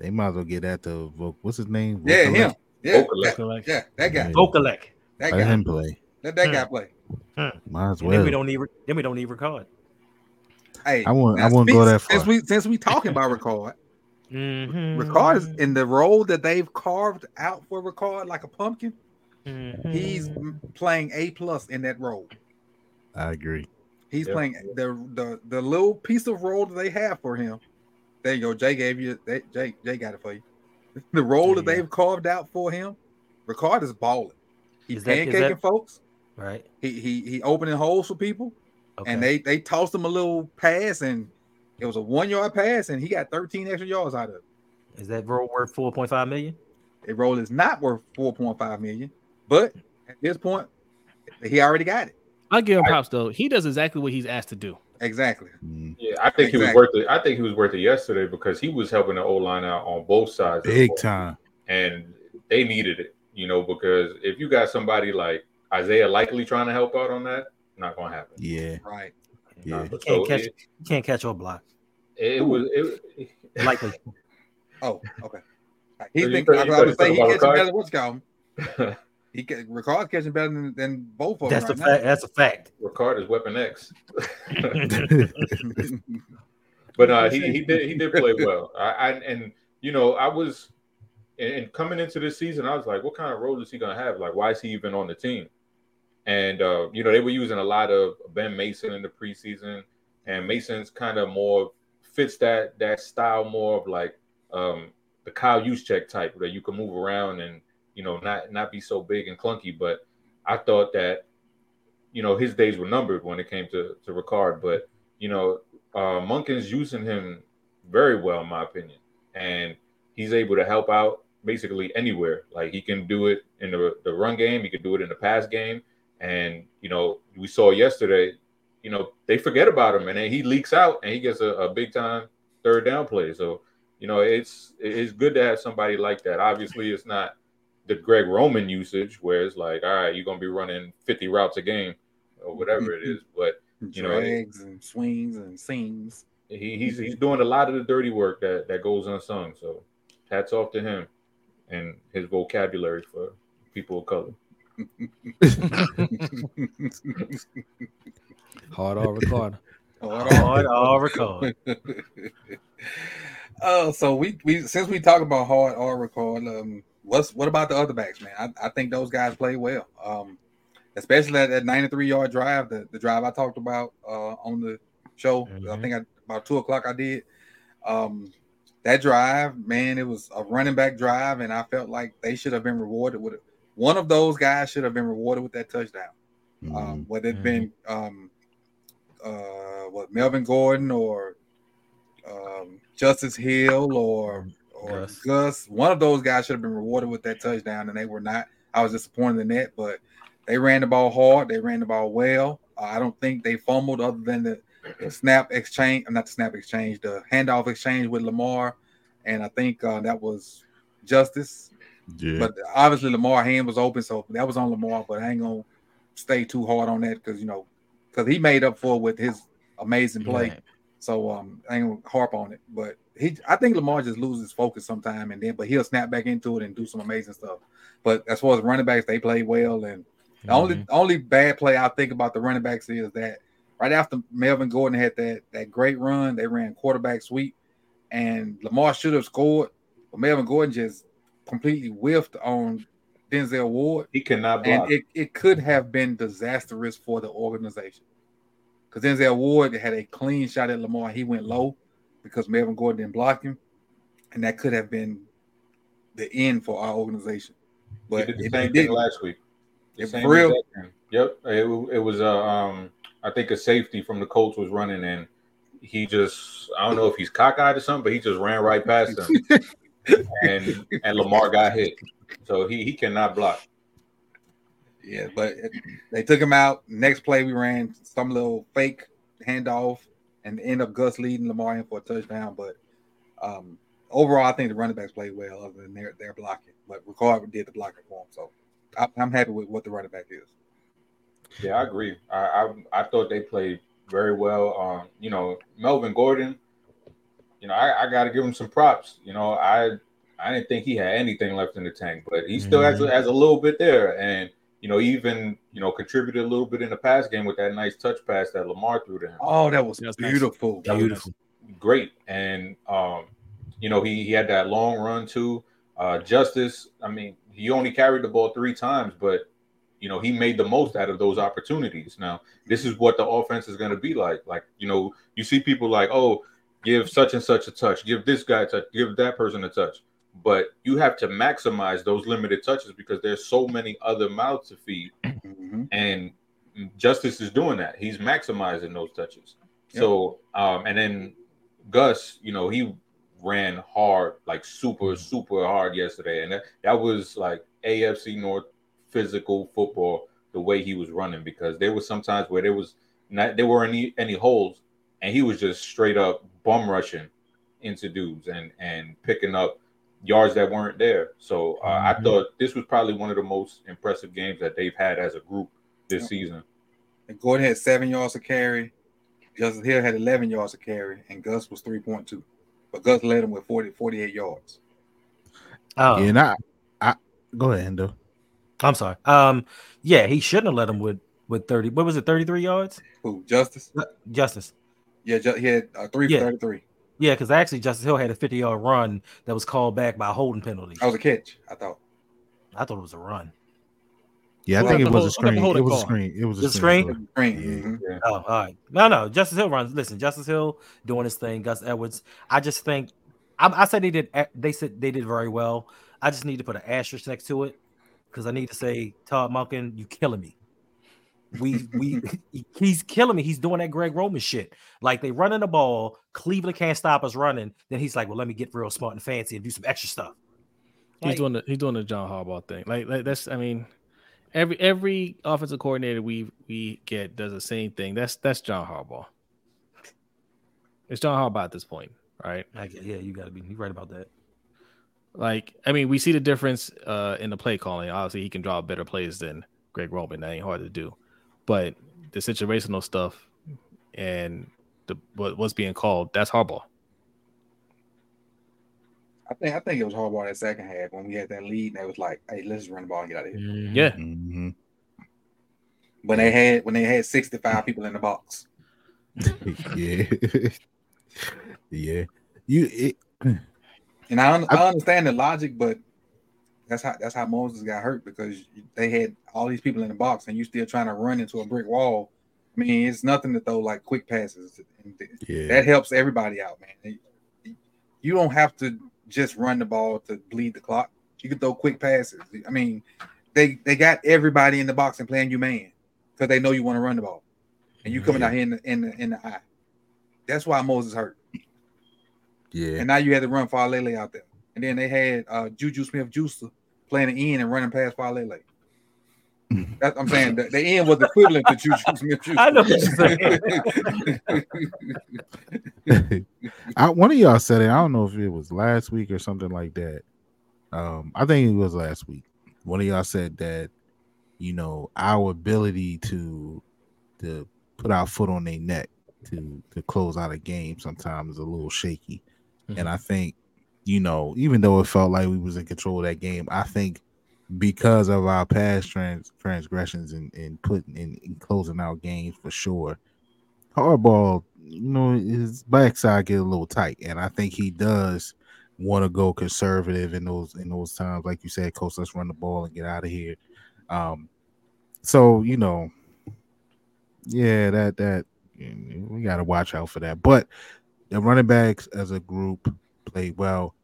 Okay. they might as well get that to vote. What's his name? Yeah, Vokolek? him. Yeah, Vokolek. that, yeah, that guy. Yeah. Vokolek. That Let guy. him play. Let that guy play. Might as And then we don't need then we don't need record. Hey, I won't- I won't speak- go that far. Since we since we talking about Ricard, Mm-hmm. Ricard is in the role that they've carved out for Ricard like a pumpkin. Mm-hmm. He's playing A plus in that role. I agree. He's Yep. playing the the the little piece of role that they have for him. There you go. Jay gave you. They, Jay Jay got it for you. The role that they've carved out for him, Ricard is balling. He's Is that- is pancaking that- folks. right. He he he opening holes for people, Okay. and they they tossed him a little pass, and it was a one yard pass, and he got 13 extra yards out of it. is that role worth four point five million? A role is not worth 4.5 million, but at this point, he already got it. I give him props though. He does exactly what he's asked to do. Exactly. Mm. Yeah, I think he was worth it. I think he was worth it yesterday because he was helping the O line out on both sides. Big time. and they needed it, you know, because if you got somebody like Isaiah likely trying to help out on that, not gonna happen. Yeah. Right. Yeah. He can't So catch. it, He can't catch or block. it was it, Likely. Oh, okay. He So you I was thought gonna say you he talking catching better than what's called. He can Ricard's catching better than, than both of them. That's a right fact. That's a fact. Ricard is Weapon X, but uh, he he did he did play well. I, I and you know I was and, and coming into this season, I was like, what kind of role is he gonna have? Like, why is he even on the team? And uh, you know, they were using a lot of Ben Mason in the preseason, and Mason's kind of more fits that that style more of like um, the Kyle Juszczyk type, that you can move around and you know not not be so big and clunky. But I thought that you know his days were numbered when it came to to Ricard. But you know, uh, Monken's using him very well, in my opinion, and he's able to help out basically anywhere. Like he can do it in the the run game, he can do it in the pass game, and you know we saw yesterday. You know they forget about him, and then he leaks out, and he gets a, a big time third down play. So you know it's it's good to have somebody like that. Obviously, it's not the Greg Roman usage where it's like, all right, you're gonna be running 50 routes a game or whatever it is, but you know, drags and swings and seams. he, he's he's doing a lot of the dirty work that that goes unsung. So hats off to him and his vocabulary for people of color. Hard or record. Hard or record. Oh, so we we since we talk about hard or record, um, what's what about the other backs, man? I, I think those guys play well. Um, especially that, that 93 yard drive, the, the drive I talked about uh on the show. I Mhm. think I, about two o'clock I did. Um, that drive, man, it was a running back drive, and I felt like they should have been rewarded with it. One of those guys should have been rewarded with that touchdown. Mm-hmm. Um, whether it been um, uh, what Melvin Gordon or um, Justice Hill or or Gus. Gus. one of those guys should have been rewarded with that touchdown, and they were not. I was disappointed in that, but they ran the ball hard. They ran the ball well. Uh, I don't think they fumbled other than the, the snap exchange, I'm not the snap exchange, the handoff exchange with Lamar, and I think uh, that was justice. yeah. But obviously Lamar hand was open, so that was on Lamar. But I ain't gonna stay too hard on that because you know, because he made up for it with his amazing play. Right. So um, I ain't gonna harp on it. But he, I think Lamar just loses focus sometime, and then but he'll snap back into it and do some amazing stuff. But as far as running backs, they play well, and the only Mhm. only bad play I think about the running backs is that right after Melvin Gordon had that that great run, they ran quarterback sweep, and Lamar should have scored, but Melvin Gordon just completely whiffed on Denzel Ward, He cannot block. and it, it could have been disastrous for the organization. Because Denzel Ward had a clean shot at Lamar, he went low because Melvin Gordon didn't block him, and that could have been the end for our organization. But he did the it, same it thing didn't. last week. The It- same for real? Yep. It, it was uh, um I think a safety from the Colts was running and he just I don't know if he's cockeyed or something, but he just ran right past him. and and Lamar got hit. So he he cannot block. Yeah, but it- they took him out. Next play, we ran some little fake handoff and end up Gus leading Lamar in for a touchdown. But um, overall, I think the running backs played well, other than their their blocking. But Ricard did the blocking for him, so I, I'm happy with what the running back is. Yeah, I agree. I I, I thought they played very well. Um, you know, Melvin Gordon, you know, I, I gotta give him some props. You know, I I didn't think he had anything left in the tank, but he still has, Mhm. a, has a little bit there. And, you know, even, you know, contributed a little bit in the pass game with that nice touch pass that Lamar threw to him. Oh, that was That's nice. beautiful. That was Beautiful. great. And, um, you know, he, he had that long run too. Uh, Justice, I mean, he only carried the ball three times, but, you know, he made the most out of those opportunities. Now, this is what the offense is going to be like. Like, you know, you see people like, oh, give such and such a touch, give this guy a touch, give that person a touch. But you have to maximize those limited touches because there's so many other mouths to feed. Mhm. And Justice is doing that. He's maximizing those touches. So, um, and then Gus, you know, he ran hard, like super, super hard yesterday. And that, that was like AFC North physical football, the way he was running, because there was sometimes where there was not, there weren't any, any holes, and he was just straight up bum rushing into dudes and, and picking up yards that weren't there. So uh, I Mhm. thought this was probably one of the most impressive games that they've had as a group this Yep. season. And Gordon had seven yards to carry. Justin Hill had 11 yards to carry, and Gus was 3.2. But Gus led him with 40, 48 yards. Oh, Yeah, and I, I go ahead, Hendo. I'm sorry. Um, yeah, he shouldn't have let him with with 30. What was it? 33 yards? Who? Justice? Justice. Yeah, Ju- he had uh, three Yeah. for 33. Yeah, because actually Justice Hill had a 50 yard run that was called back by a holding penalty. That was a catch, I thought. I thought it was a run. Yeah, I Well, think it the was a screen. hold It it was a screen. It was a The screen. screen? Green. Yeah. Mm-hmm. Oh, all right. No, no. Justice Hill runs. Listen, Justice Hill doing his thing. Gus Edwards. I just think I, I said they did. They said they did very well. I just need to put an asterisk next to it because I need to say Todd Monken, you killing me. We we he's killing me. He's doing that Greg Roman shit. Like they running the ball, Cleveland can't stop us running. Then he's like, well, let me get real smart and fancy and do some extra stuff. He's doing the he's doing the John Harbaugh thing. Like, like that's I mean, every every offensive coordinator we we get does the same thing. That's that's John Harbaugh. It's John Harbaugh at this point, right? I get- yeah, you got to be you right about that. Like, I mean, we see the difference uh in the play calling. Obviously, he can draw better plays than Greg Roman. That ain't hard to do. But the situational stuff and the what what's being called, that's Harbaugh. I think I think it was Harbaugh that second half when we had that lead, and they was like, "Hey, let's just run the ball and get out of here." Yeah. Mhm. When they had when they had 65 people in the box. yeah, yeah. You it, And I, un- I understand the logic, but that's how that's how Moses got hurt because they had all these people in the box, and you still trying to run into a brick wall. I mean, it's nothing to throw like quick passes. Yeah. That helps everybody out, man. You don't have to just run the ball to bleed the clock. You can throw quick passes. I mean, they they got everybody in the box and playing you man because they know you want to run the ball, and you coming Yeah. out here in the, in the in the eye. That's why Moses hurt. yeah. And now you had to run for Faalele out there. And then they had uh, JuJu Smith-Schuster playing the end and running past Faalele. That's I'm saying the, the end was equivalent to Juju Smith Juicer. I know what you're saying. I, one of y'all said it. I don't know if it was last week or something like that. Um, I think it was last week. One of y'all said that, you know, our ability to to put our foot on their neck to to close out a game sometimes is a little shaky. And I think, you know, even though it felt like we was in control of that game, I think because of our past trans transgressions and, and putting in, in closing out games for sure, Hardball, you know, his backside get a little tight, and I think he does want to go conservative in those in those times, like you said, coach. Let's run the ball and get out of here. Um, so you know, yeah, that that we got to watch out for that. But the running backs as a group played well.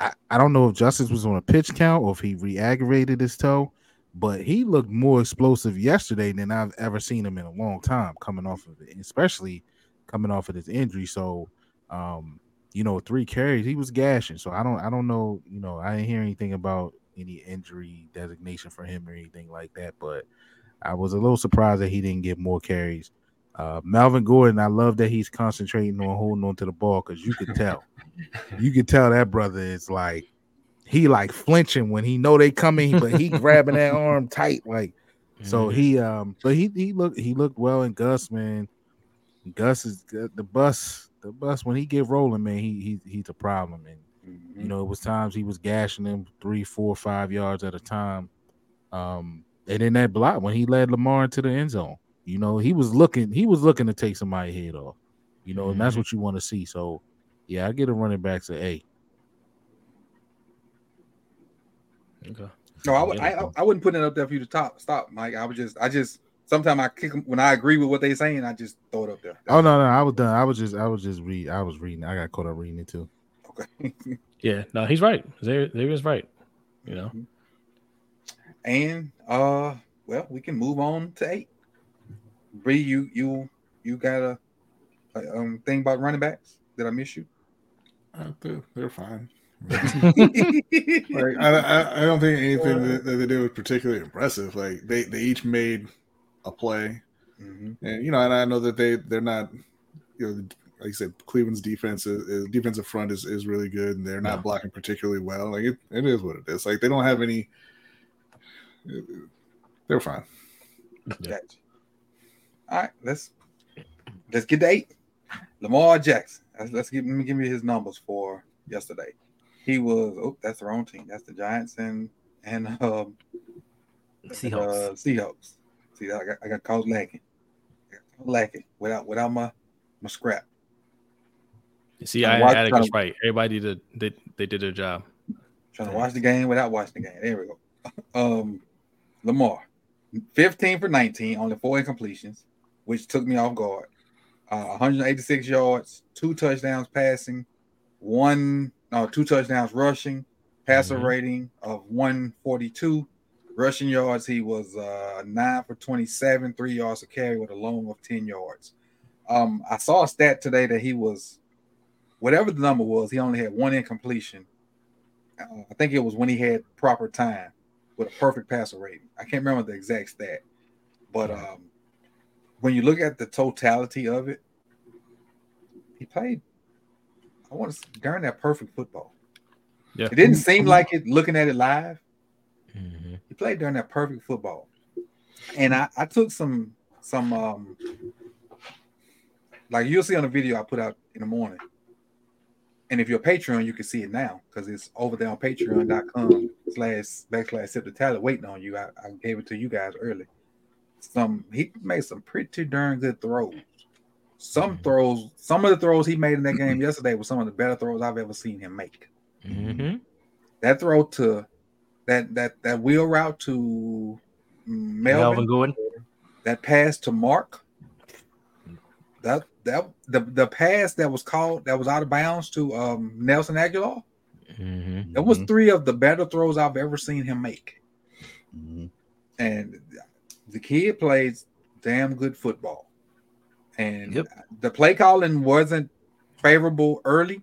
I, I don't know if Justice was on a pitch count or if he re-aggravated his toe, but he looked more explosive yesterday than I've ever seen him in a long time coming off of it, especially coming off of his injury. So um, you know, three carries, he was gashing. So I don't I don't know, you know, I didn't hear anything about any injury designation for him or anything like that, but I was a little surprised that he didn't get more carries. Uh, Melvin Gordon, I love that he's concentrating on holding on to the ball because you could tell, you could tell that brother is like he like flinching when he know they coming, but he grabbing that arm tight, like so he um, but he he looked he looked well in Gus man. Gus is the bus, the bus when he get rolling, man. He he he's a problem, and Mhm. You know, it was times he was gashing them three, four, five yards at a time. Um, and then that block when he led Lamar into the end zone, you know, he was looking, he was looking to take somebody head off. You know, and that's what you want to see. So, yeah, I get a running back to A. Okay. No, I, would. I, I wouldn't put it up there for you to top stop, Mike. I would just I just sometimes I kick 'em- when I agree with what they're saying, I just throw it up there. Oh no, no, I was done. I was just, I was just read. I was reading. I got caught up reading it too. Okay. Yeah, no, he's right. There, there is right. You know, and uh, well, we can move on to eight. Bree, you you you got a, a um thing about running backs? Did I miss you? Uh, they're, they're fine. Like I, I, I don't think anything that, that they did was particularly impressive. Like they, they each made a play, Mhm. and you know, and I know that they they're not, you know, like I said, Cleveland's defense is, is defensive front is, is really good, and they're not Yeah. blocking particularly well. Like it, it is what it is. Like they don't have any. They're fine. Gotcha. All right, let's let's get to eight. Lamar Jackson. Let's, let's give me give me his numbers for yesterday. He was oh that's the wrong team. That's the Giants and and um Seahawks. Uh, Seahawks. See, I got I got caught lacking. Got lacking without without my my scrap. You see, I'm I had it right. Everybody did, they, they did their job. Trying to watch the game without watching the game. There we go. Um, Lamar, 15 for 19, only four incompletions, which took me off guard. Uh, 186 yards, two touchdowns passing, one no two touchdowns rushing, passer Mhm. rating of 142. Rushing yards, he was uh, nine for 27, three yards to carry with a long of 10 yards. Um, I saw a stat today that he was, whatever the number was, he only had one incompletion uh, I think it was when he had proper time with a perfect passer rating. I can't remember the exact stat, but um, when you look at the totality of it, he played. I want to darn that perfect football. Yeah. It didn't seem like it looking at it live. Mhm. He played during that perfect football, and I, I took some some um like you'll see on the video I put out in the morning. And if you're a Patreon, you can see it now because it's over there on patreon.com slash backslash sip the talent waiting on you. I, I gave it to you guys early. Some he made some pretty darn good throws. Some Mhm. throws, some of the throws he made in that game yesterday were some of the better throws I've ever seen him make Mhm. that throw to that that that wheel route to Melvin, Melvin Gordon. that pass to Mark, that that the the pass that was called that was out of bounds to um Nelson Agholor. Mhm. That was three of the better throws I've ever seen him make, Mhm. and the kid plays damn good football. And Yep. the play calling wasn't favorable early.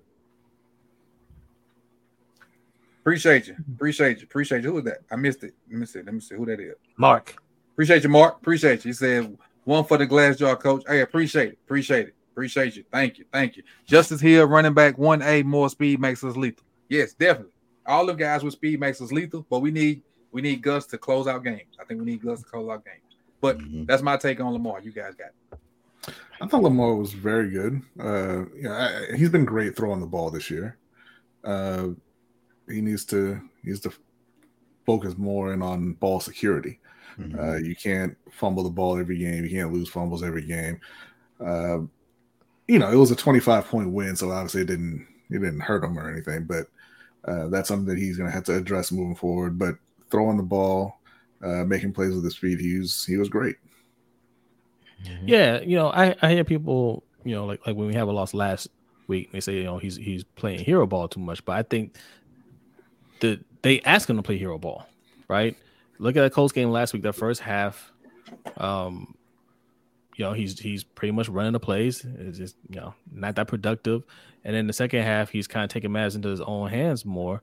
Appreciate you. Appreciate you. Appreciate you. Who was that? I missed it. Let me see. Let me see who that is. Mark. Appreciate you, Mark. Appreciate you. He said one for the glass jar, coach. Hey, appreciate it. Appreciate it. Appreciate you. Thank you. Thank you. Justice Hill, running back, one A, more speed makes us lethal. Yes, definitely. All the guys with speed makes us lethal, but we need we need Gus to close out games. I think we need Gus to close out games. But Mhm. that's my take on Lamar. You guys got it. I thought Lamar was very good. Uh, you know, I, he's been great throwing the ball this year. Uh, he needs to he needs to focus more in on ball security. Mhm. Uh, you can't fumble the ball every game. You can't lose fumbles every game. Uh, you know, it was a 25 point win, so obviously it didn't it didn't hurt him or anything. But uh, that's something that he's going to have to address moving forward. But throwing the ball, uh, making plays with his feet, he was he was great. Yeah, you know, I, I hear people, you know, like like when we have a loss last week, they say, you know, he's he's playing hero ball too much. But I think that they ask him to play hero ball, right? Look at that Colts game last week, that first half. Um, you know, he's he's pretty much running the plays. It's just, you know, not that productive. And then the second half, he's kind of taking matters into his own hands more.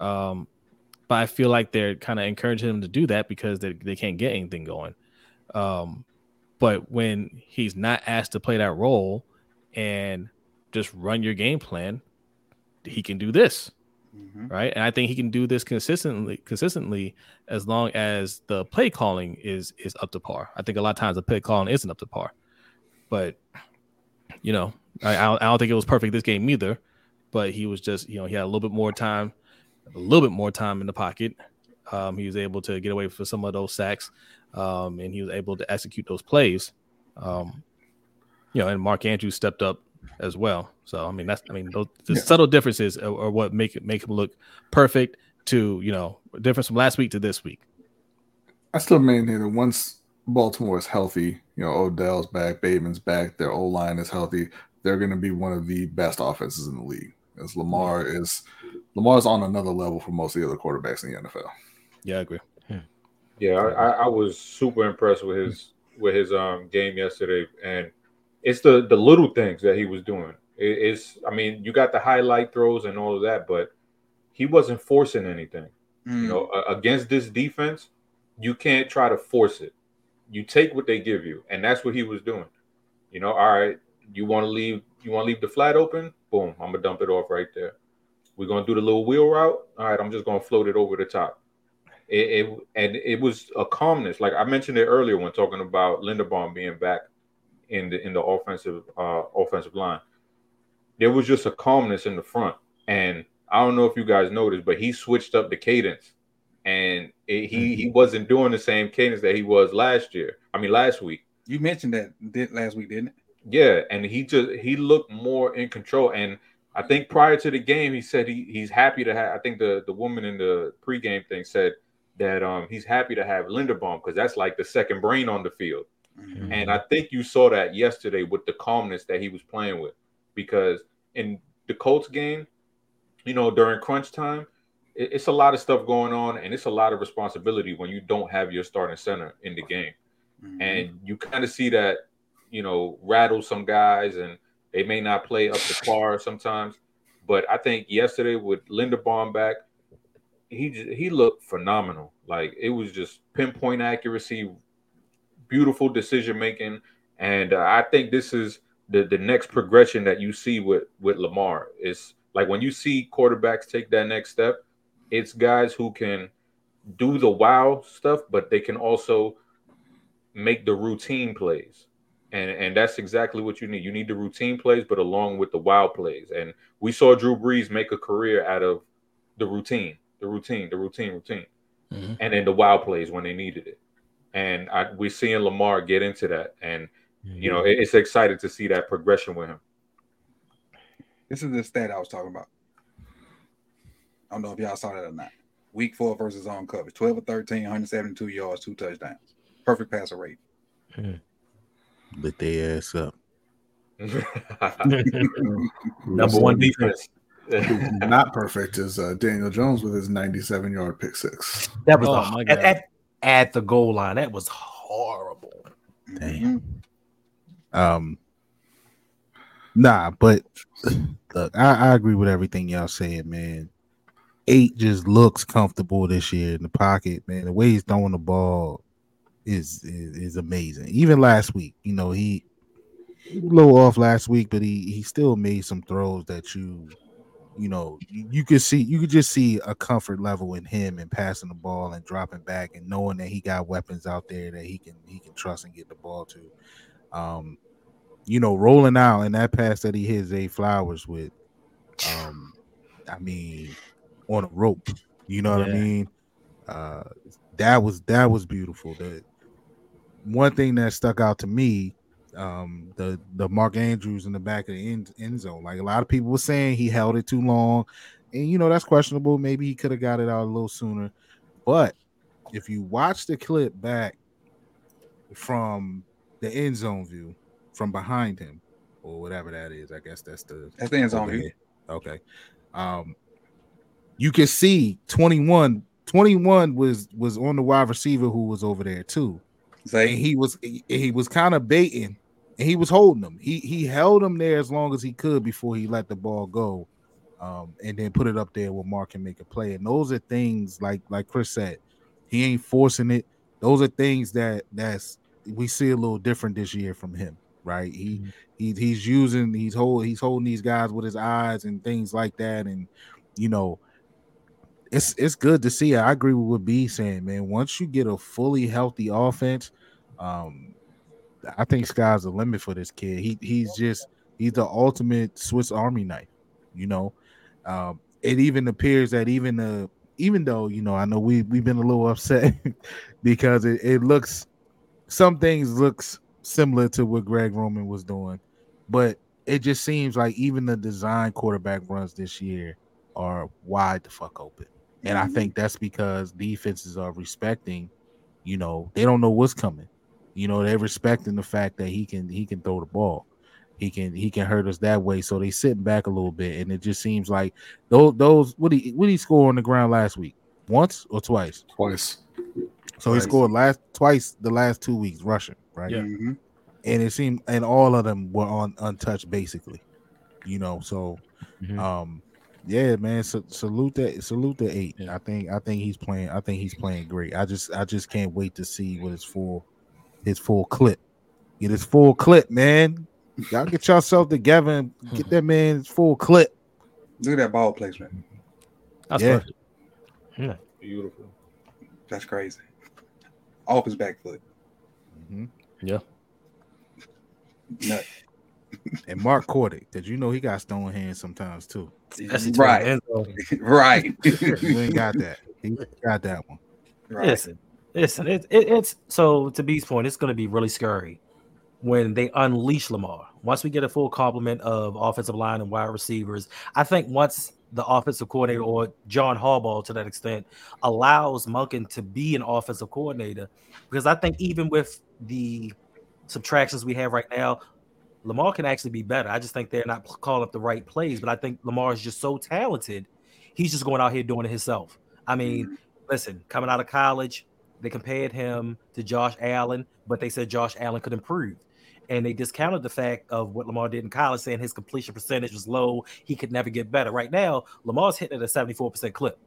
Um, but I feel like they're kind of encouraging him to do that because they, they can't get anything going. Um, but when he's not asked to play that role and just run your game plan, he can do this, Mhm. right? And I think he can do this consistently, consistently as long as the play calling is is up to par. I think a lot of times the play calling isn't up to par, but you know, I I don't think it was perfect this game either. but he was just you know he had a little bit more time, a little bit more time in the pocket. Um, he was able to get away for some of those sacks, um, and he was able to execute those plays. Um, you know, and Mark Andrews stepped up as well. So I mean, that's I mean, those, the Yeah. subtle differences are, are what make it make him look perfect. To you know, difference from last week to this week. I still maintain that once Baltimore is healthy, you know, Odell's back, Bateman's back, their O line is healthy, they're going to be one of the best offenses in the league. As Lamar is, Lamar's on another level for most of the other quarterbacks in the NFL. Yeah, I agree. Yeah, I, I I was super impressed with his with his um game yesterday, and it's the the little things that he was doing. It, it's I mean, you got the highlight throws and all of that, but he wasn't forcing anything. Mm. You know, against this defense, you can't try to force it. You take what they give you, and that's what he was doing. You know, all right, you want to leave, you want to leave the flat open, boom, I'm gonna dump it off right there. We're gonna do the little wheel route. All right, I'm just gonna float it over the top. It, it and it was a calmness, like I mentioned it earlier when talking about Linderbaum being back in the in the offensive uh offensive line. There was just a calmness in the front, and I don't know if you guys noticed, but he switched up the cadence, and it, he he wasn't doing the same cadence that he was last year. I mean, last week. You mentioned that did last week, didn't it? Yeah, and he just he looked more in control. And I think prior to the game, he said he he's happy to have. I think the the woman in the pregame thing said that um he's happy to have Linderbaum because that's like the second brain on the field. Mhm. And I think you saw that yesterday with the calmness that he was playing with, because in the Colts game, you know, during crunch time, it- it's a lot of stuff going on, and it's a lot of responsibility when you don't have your starting center in the game Mhm. and you kind of see that you know rattle some guys and they may not play up to par sometimes. But i think yesterday with linderbaum back he he looked phenomenal. Like it was just pinpoint accuracy beautiful decision making. And uh, i think this is the the next progression that you see with with lamar. Is like when you see quarterbacks take that next step it's guys who can do the wow stuff but they can also make the routine plays. And and that's exactly what you need. You need the routine plays, but along with the wild plays. And we saw Drew Brees make a career out of the routine, the routine, the routine, routine, Mhm. and then the wild plays when they needed it. And I, we're seeing Lamar get into that. And you know, it- it's excited to see that progression with him. This is the stat I was talking about. I don't know if y'all saw that or not. Week four versus on coverage 12 or 13, 172 yards, two touchdowns. Perfect passer rate. Lit their ass up. Number one defense. Not perfect is uh, Daniel Jones with his 97 yard pick six. That was Oh, a- my at, God. at, at the goal line. That was horrible. Damn. Um, nah, but look, I, I agree with everything y'all saying, man. Eight just looks comfortable this year in the pocket, man. The way he's throwing the ball is is, is amazing. Even last week, you know, he, a little off last week, but he he still made some throws that you you know you, you could see you could just see a comfort level in him and passing the ball and dropping back and knowing that he got weapons out there that he can he can trust and get the ball to. Um you know rolling out and that pass that he hits a Flowers with um I mean on a rope. You know what I mean? Uh that was that was beautiful. The one thing that stuck out to me um the the Mark Andrews in the back of the end, end zone. Like a lot of people were saying he held it too long. And you know that's questionable. Maybe he could have got it out a little sooner. But if you watch the clip back from the end zone view from behind him or whatever that is i guess that's the That's the end zone view. okay. Um you can see 21 21 was was on the wide receiver who was over there too Say he was he, was kind of baiting and he was holding him he he held him there as long as he could before he let the ball go um and then put it up there where mark can make a play. And those are things like like chris said he ain't forcing it. Those are things that that's we see a little different this year from him right? He he he's using he's hold he's holding these guys with his eyes and things like that. And you know it's it's good to see. I agree with what B saying, man. Once you get a fully healthy offense, um, I think sky's the limit for this kid. He he's just he's the ultimate Swiss Army knife, you know. Um, it even appears that even the even though you know I know we we've been a little upset because it, it looks some things looks similar to what Greg Roman was doing, but it just seems like even the design quarterback runs this year are wide the fuck open. And I think that's because defenses are respecting, you know, they don't know what's coming. You know, they're respecting the fact that he can he can throw the ball. He can he can hurt us that way. So they sitting back a little bit. And it just seems like those those what he what he score on the ground last week? Once or twice? Twice. So he scored last twice the last two weeks rushing, right? Yeah. Mhm. And it seemed and all of them were on untouched basically. You know, so Mhm. um yeah, man. So, salute that. Salute the eight. Yeah. I think. I think he's playing. I think he's playing great. I just. I just can't wait to see what his full, his full clip. Get his full clip, man. Y'all get yourself together and get that man his full clip. Look at that ball placement. That's Yeah. perfect. Beautiful. That's crazy. Off his back foot. Mhm. Nut. And Mark caught it because you know he got stone hands sometimes too. Especially Right. the end zone. right. You ain't got that. He got that one. right. Listen, listen. It, it, it's so to B's point. It's going to be really scary when they unleash Lamar. Once we get a full complement of offensive line and wide receivers, I think once the offensive coordinator or John Harbaugh to that extent allows Monken to be an offensive coordinator, because I think even with the subtractions we have right now, Lamar can actually be better. I just think they're not calling up the right plays, but I think Lamar is just so talented. He's just going out here doing it himself. I mean, mm-hmm. listen, coming out of college, they compared him to Josh Allen, but they said Josh Allen could improve. And they discounted the fact of what Lamar did in college, saying his completion percentage was low. He could never get better. Right now, Lamar's hitting at a 74% clip.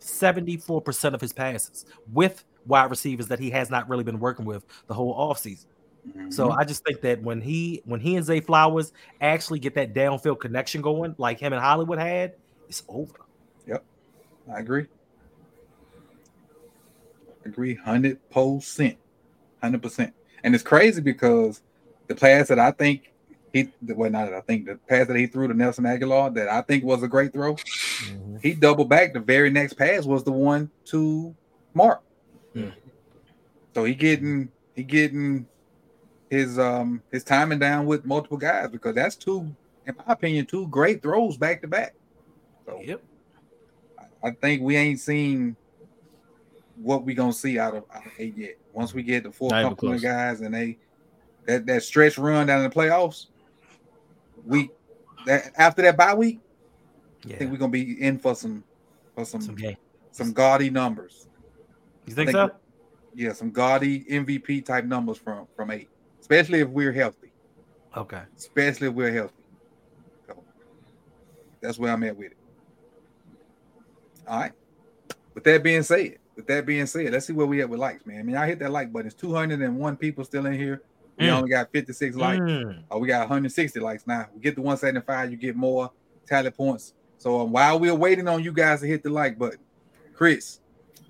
74% of his passes with wide receivers that he has not really been working with the whole offseason. So Mhm. I just think that when he when he and Zay Flowers actually get that downfield connection going, like him and Hollywood had, it's over. Yep, I agree. Agree, hundred percent, hundred percent. And it's crazy because the pass that I think he, well, not that I think the pass that he threw to Nelson Agholor that I think was a great throw. He doubled back. The very next pass was the one to Mark. Hmm. So he getting he getting his um his timing down with multiple guys because that's two, in my opinion, two great throws back to back. So Yep. I think we ain't seen what we gonna see out of, out of eight yet. Once we get the full Not complement of guys and they that that stretch run down in the playoffs, we that after that bye week, I think we're gonna be in for some for some Some some gaudy numbers. You think think- so? Yeah, some gaudy MVP type numbers from from eight, especially if we're healthy. Okay. Especially if we're healthy. So that's where I'm at with it. All right. With that being said, with that being said, let's see where we at with likes, man. I mean, I hit that like button. It's 201 people still in here. We Mm. only got 56 likes. Mm. Oh, we got 160 likes now. We get the 175, you get more tally points. So um, while we're waiting on you guys to hit the like button, Chris,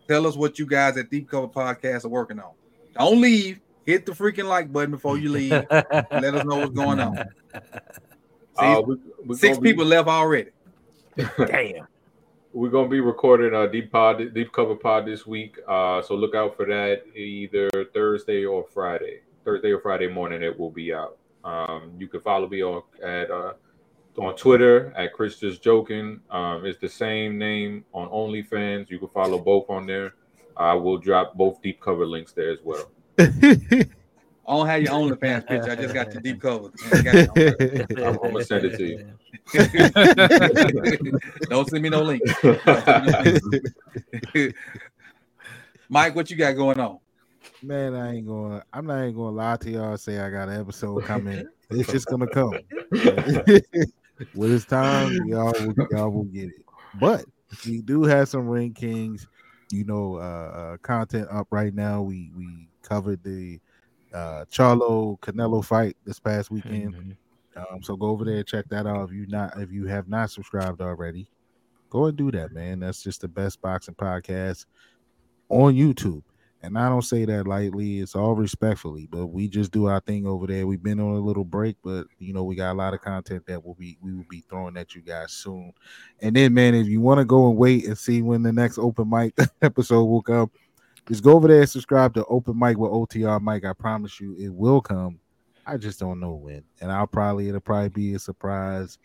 tell us what you guys at Deep Cover Podcast are working on. Don't leave. Hit the freaking like button before you leave. Let us know what's going on. See, Uh, we, six gonna be- people left already. Damn. We're gonna be recording a deep pod, deep cover pod this week. Uh, so look out for that either Thursday or Friday. Thursday or Friday morning, it will be out. Um, you can follow me on at uh, on Twitter at Chris Just Joking. Um, it's the same name on OnlyFans. You can follow both on there. I will drop both deep cover links there as well. I don't have your OnlyFans picture. I just got your deep cover. I got it. I'm- I'm gonna send it to you. Don't send me no link. Mike, what you got going on? Man, I ain't going. I'm not even going to lie to y'all. Say I got an episode coming. It's just gonna come. when it's time, y'all will, y'all will get it. But we do have some Ring Kings, you know, uh, uh content up right now. We we covered the uh Charlo Canelo fight this past weekend. Mhm. Um, so go over there check that out. If you not if you have not subscribed already, go and do that, man. That's just the best boxing podcast on YouTube. And I don't say that lightly, it's all respectfully, but we just do our thing over there. We've been on a little break, but you know, we got a lot of content that will be we will be throwing at you guys soon. And then man, if you want to go and wait and see when the next open mic episode will come, just go over there and subscribe to Open Mic with OTR Mike. I promise you it will come. I just don't know when. And I'll probably it'll probably be a surprise,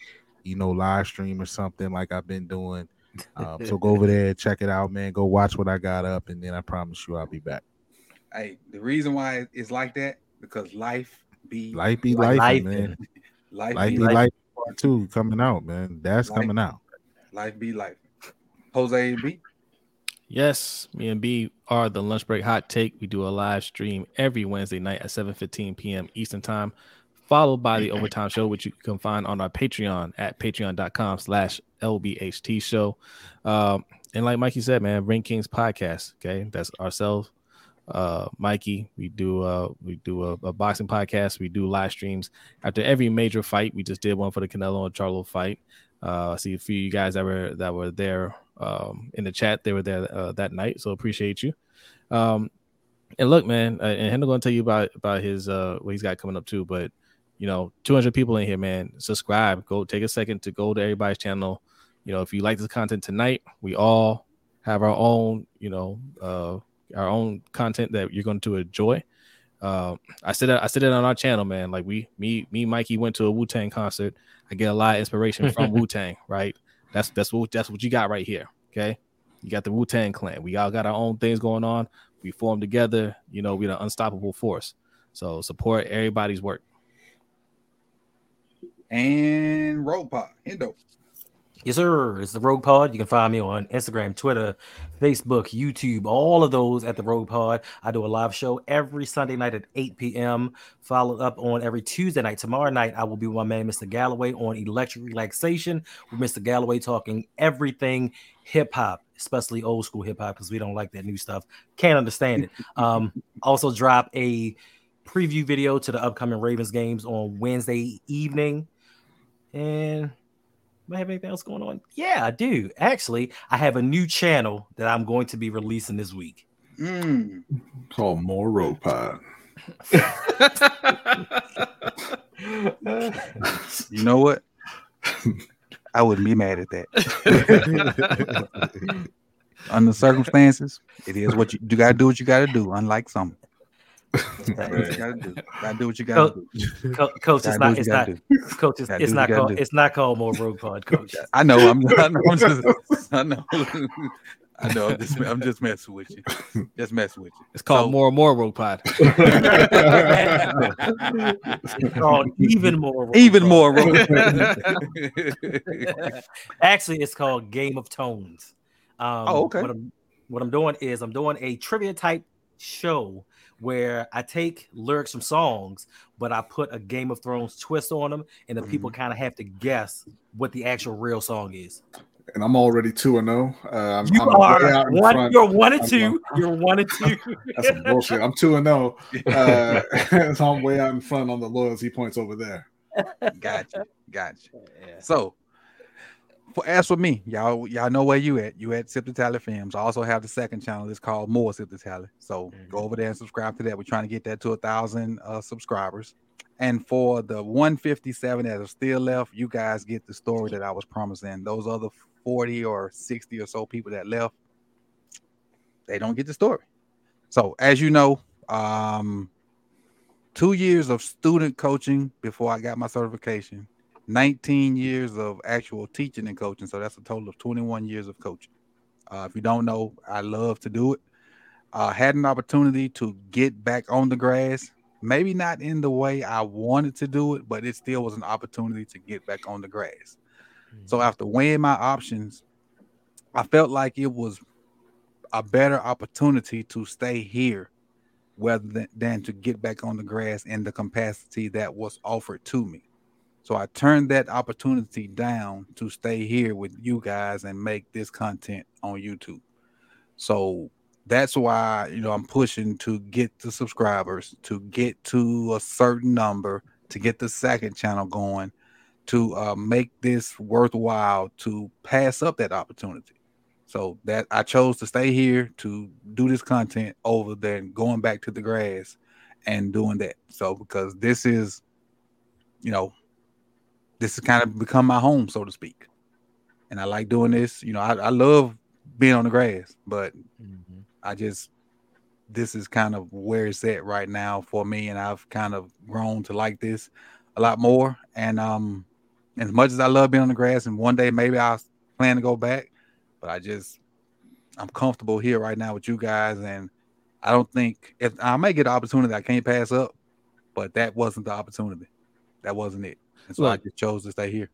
you know, live stream or something like I've been doing. Um, so go over there, check it out, man. Go watch what I got up, and then I promise you I'll be back. Hey, the reason why it's like that because life be Life be life, Life. man. life, Life be be life, life part two coming out, man. That's Life. coming out. life be life. Jose B. Yes, me and B are the lunch break hot take. We do a live stream every Wednesday night at 7:15 p.m. Eastern time, followed by the overtime show, which you can find on our Patreon at patreon.com slash LBHT show. Um, and like Mikey said, man, Ring Kings podcast. Okay, that's ourselves. Uh, Mikey, we do uh we do a, a boxing podcast. We do live streams after every major fight. We just did one for the Canelo and Charlo fight. Uh, I see a few you guys that were that were there um, in the chat. They were there uh, that night, so appreciate you. Um, and look, man, uh, and Hendel gonna tell you about about his uh what he's got coming up too. But you know, 200 people in here, man. Subscribe. Go take a second to go to everybody's channel. You know, if you like this content tonight, we all have our own, you know, uh, our own content that you're going to enjoy. Uh, I said that I said it on our channel, man. Like we, me, me, Mikey went to a Wu Tang concert. I get a lot of inspiration from Wu Tang, right? That's that's what that's what you got right here. Okay, you got the Wu Tang Clan. We all got our own things going on. We form together. You know, we're an unstoppable force. So support everybody's work. and Road Pod. Yes, sir. It's the Rogue Pod. You can find me on Instagram, Twitter, Facebook, YouTube, all of those at the Rogue Pod. I do a live show every Sunday night at 8 p.m. Followed up on every Tuesday night. Tomorrow night, I will be with my man, Mr. Galloway, on Electric Relaxation with Mr. Galloway talking everything hip hop, especially old school hip hop, because we don't like that new stuff. Can't understand it. Um, also drop a preview video to the upcoming Ravens games on Wednesday evening. And do I have anything else going on? Yeah, I do. Actually, I have a new channel that I'm going to be releasing this week. Mm. Called More Road Pod. You know what? I wouldn't be mad at that. Under circumstances, it is what you, you gotta do. What you gotta do. Unlike some, you gotta do. Gotta do what you gotta do. Co- coach, it's Gotta do not. what you It's not. Coach, it's, it's not called. It's not called more Rogue Pod, Coach. I know. I'm. I know. I'm just. I know. I know. I'm just. I'm just messing with you. Just messing with you. It's called So- more and more Rogue Pod. It's called even more. Rogue Even Pod. more. Road. Actually, it's called Game of Tones. Um, Oh, okay. What I'm, what I'm doing is I'm doing a trivia type show where I take lyrics from songs, but I put a Game of Thrones twist on them, and the people Mm-hmm. kind of have to guess what the actual real song is. And I'm already 2 and 0. Uh, I'm, You I'm are one. front. You're one and I'm two. You're one and two. That's some bullshit. I'm 2 and 0. Uh, so I'm way out in front on the loyalty points over there. Gotcha. Gotcha. So, for as for me, y'all, y'all know where you at. You at Sip the Tally Films. I also have the second channel. It's called More Sip the Tally. So go over there and subscribe to that. We're trying to get that to a thousand uh, subscribers. And for the 157 that are still left, you guys get the story that I was promising. Those other 40 or 60 or so people that left, they don't get the story. So as you know, um, two years of student coaching before I got my certification. 19 years of actual teaching and coaching. So that's a total of 21 years of coaching. Uh, if you don't know, I love to do it. Uh, had an opportunity to get back on the grass, maybe not in the way I wanted to do it, but it still was an opportunity to get back on the grass. So after weighing my options, I felt like it was a better opportunity to stay here rather than, than to get back on the grass in the capacity that was offered to me. So I turned that opportunity down to stay here with you guys and make this content on YouTube. So that's why you know I'm pushing to get the subscribers, to get to a certain number, to get the second channel going, to uh, make this worthwhile, to pass up that opportunity. So that I chose to stay here to do this content over than going back to the grass and doing that. So because this is, you know, this has kind of become my home, so to speak. And I like doing this. You know, I, I love being on the grass, but Mhm. I just this is kind of where it's at right now for me, and I've kind of grown to like this a lot more. And um, as much as I love being on the grass, and one day maybe I'll plan to go back, but I just I'm comfortable here right now with you guys, and I don't think if I may get an opportunity I can't pass up, but that wasn't the opportunity. That wasn't it. And so I just chose to stay here.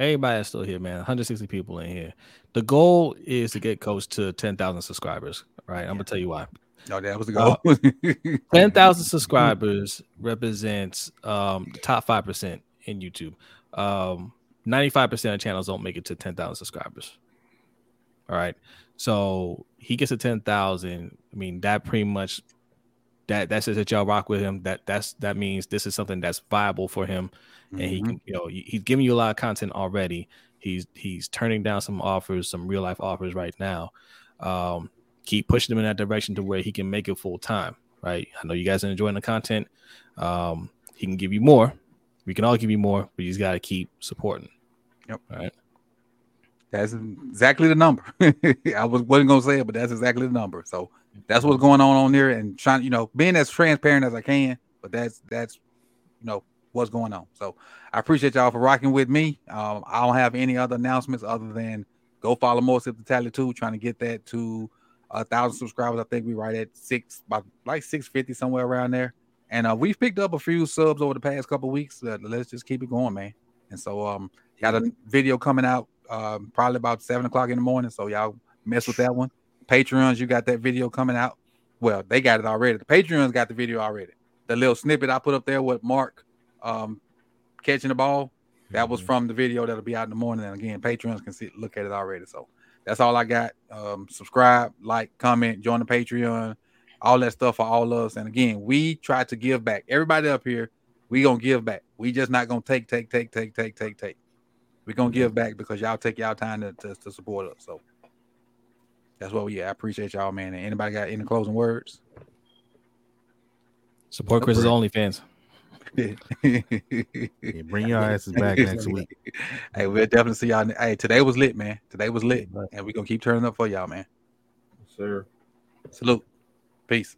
Everybody is still here, man. 160 people in here. The goal is to get Coach to 10,000 subscribers, right? I'm gonna tell you why. No, that was the Uh, goal. 10,000 subscribers represents um, the top 5% in YouTube. Um, 95% of channels don't make it to 10,000 subscribers. All right. So he gets to 10,000. I mean, that pretty much that that says that y'all rock with him. That that's that means this is something that's viable for him. And he Mhm. can, you know, he's giving you a lot of content already. He's he's turning down some offers, some real life offers right now. Um, keep pushing him in that direction to where he can make it full time. Right. I know you guys are enjoying the content. Um, he can give you more. We can all give you more, but he's got to keep supporting. Yep. All right. That's exactly the number. I was wasn't gonna say it, but that's exactly the number. So that's what's going on on there, and trying, you know, being as transparent as I can. But that's that's you know what's going on. So I appreciate y'all for rocking with me. Um, I don't have any other announcements other than go follow more Sip the Tally too, trying to get that to a thousand subscribers. I think we right at six, about like six fifty somewhere around there. And uh, we've picked up a few subs over the past couple weeks. Uh, let's just keep it going, man. And so um, got a video coming out um, probably about seven o'clock in the morning. So y'all mess with that one. Patreons, you got that video coming out. Well, they got it already. The Patreons got the video already. The little snippet I put up there with Mark um, catching the ball, that was from the video that'll be out in the morning. And again, Patreons can see look at it already. So that's all I got. Um, subscribe, like, comment, join the Patreon, all that stuff for all of us. And again, we try to give back. Everybody up here, we gonna give back. We just not gonna take, take, take, take, take, take, take. We're gonna give back because y'all take y'all time to, to, to support us. So that's what we yeah, I appreciate y'all, man. And anybody got any closing words? Support Chris's OnlyFans. Yeah, bring your asses back next week. Hey, we'll definitely see y'all. Hey, today was lit, man. Today was lit. And we're gonna keep turning up for y'all, man. Sir. Salute. Peace.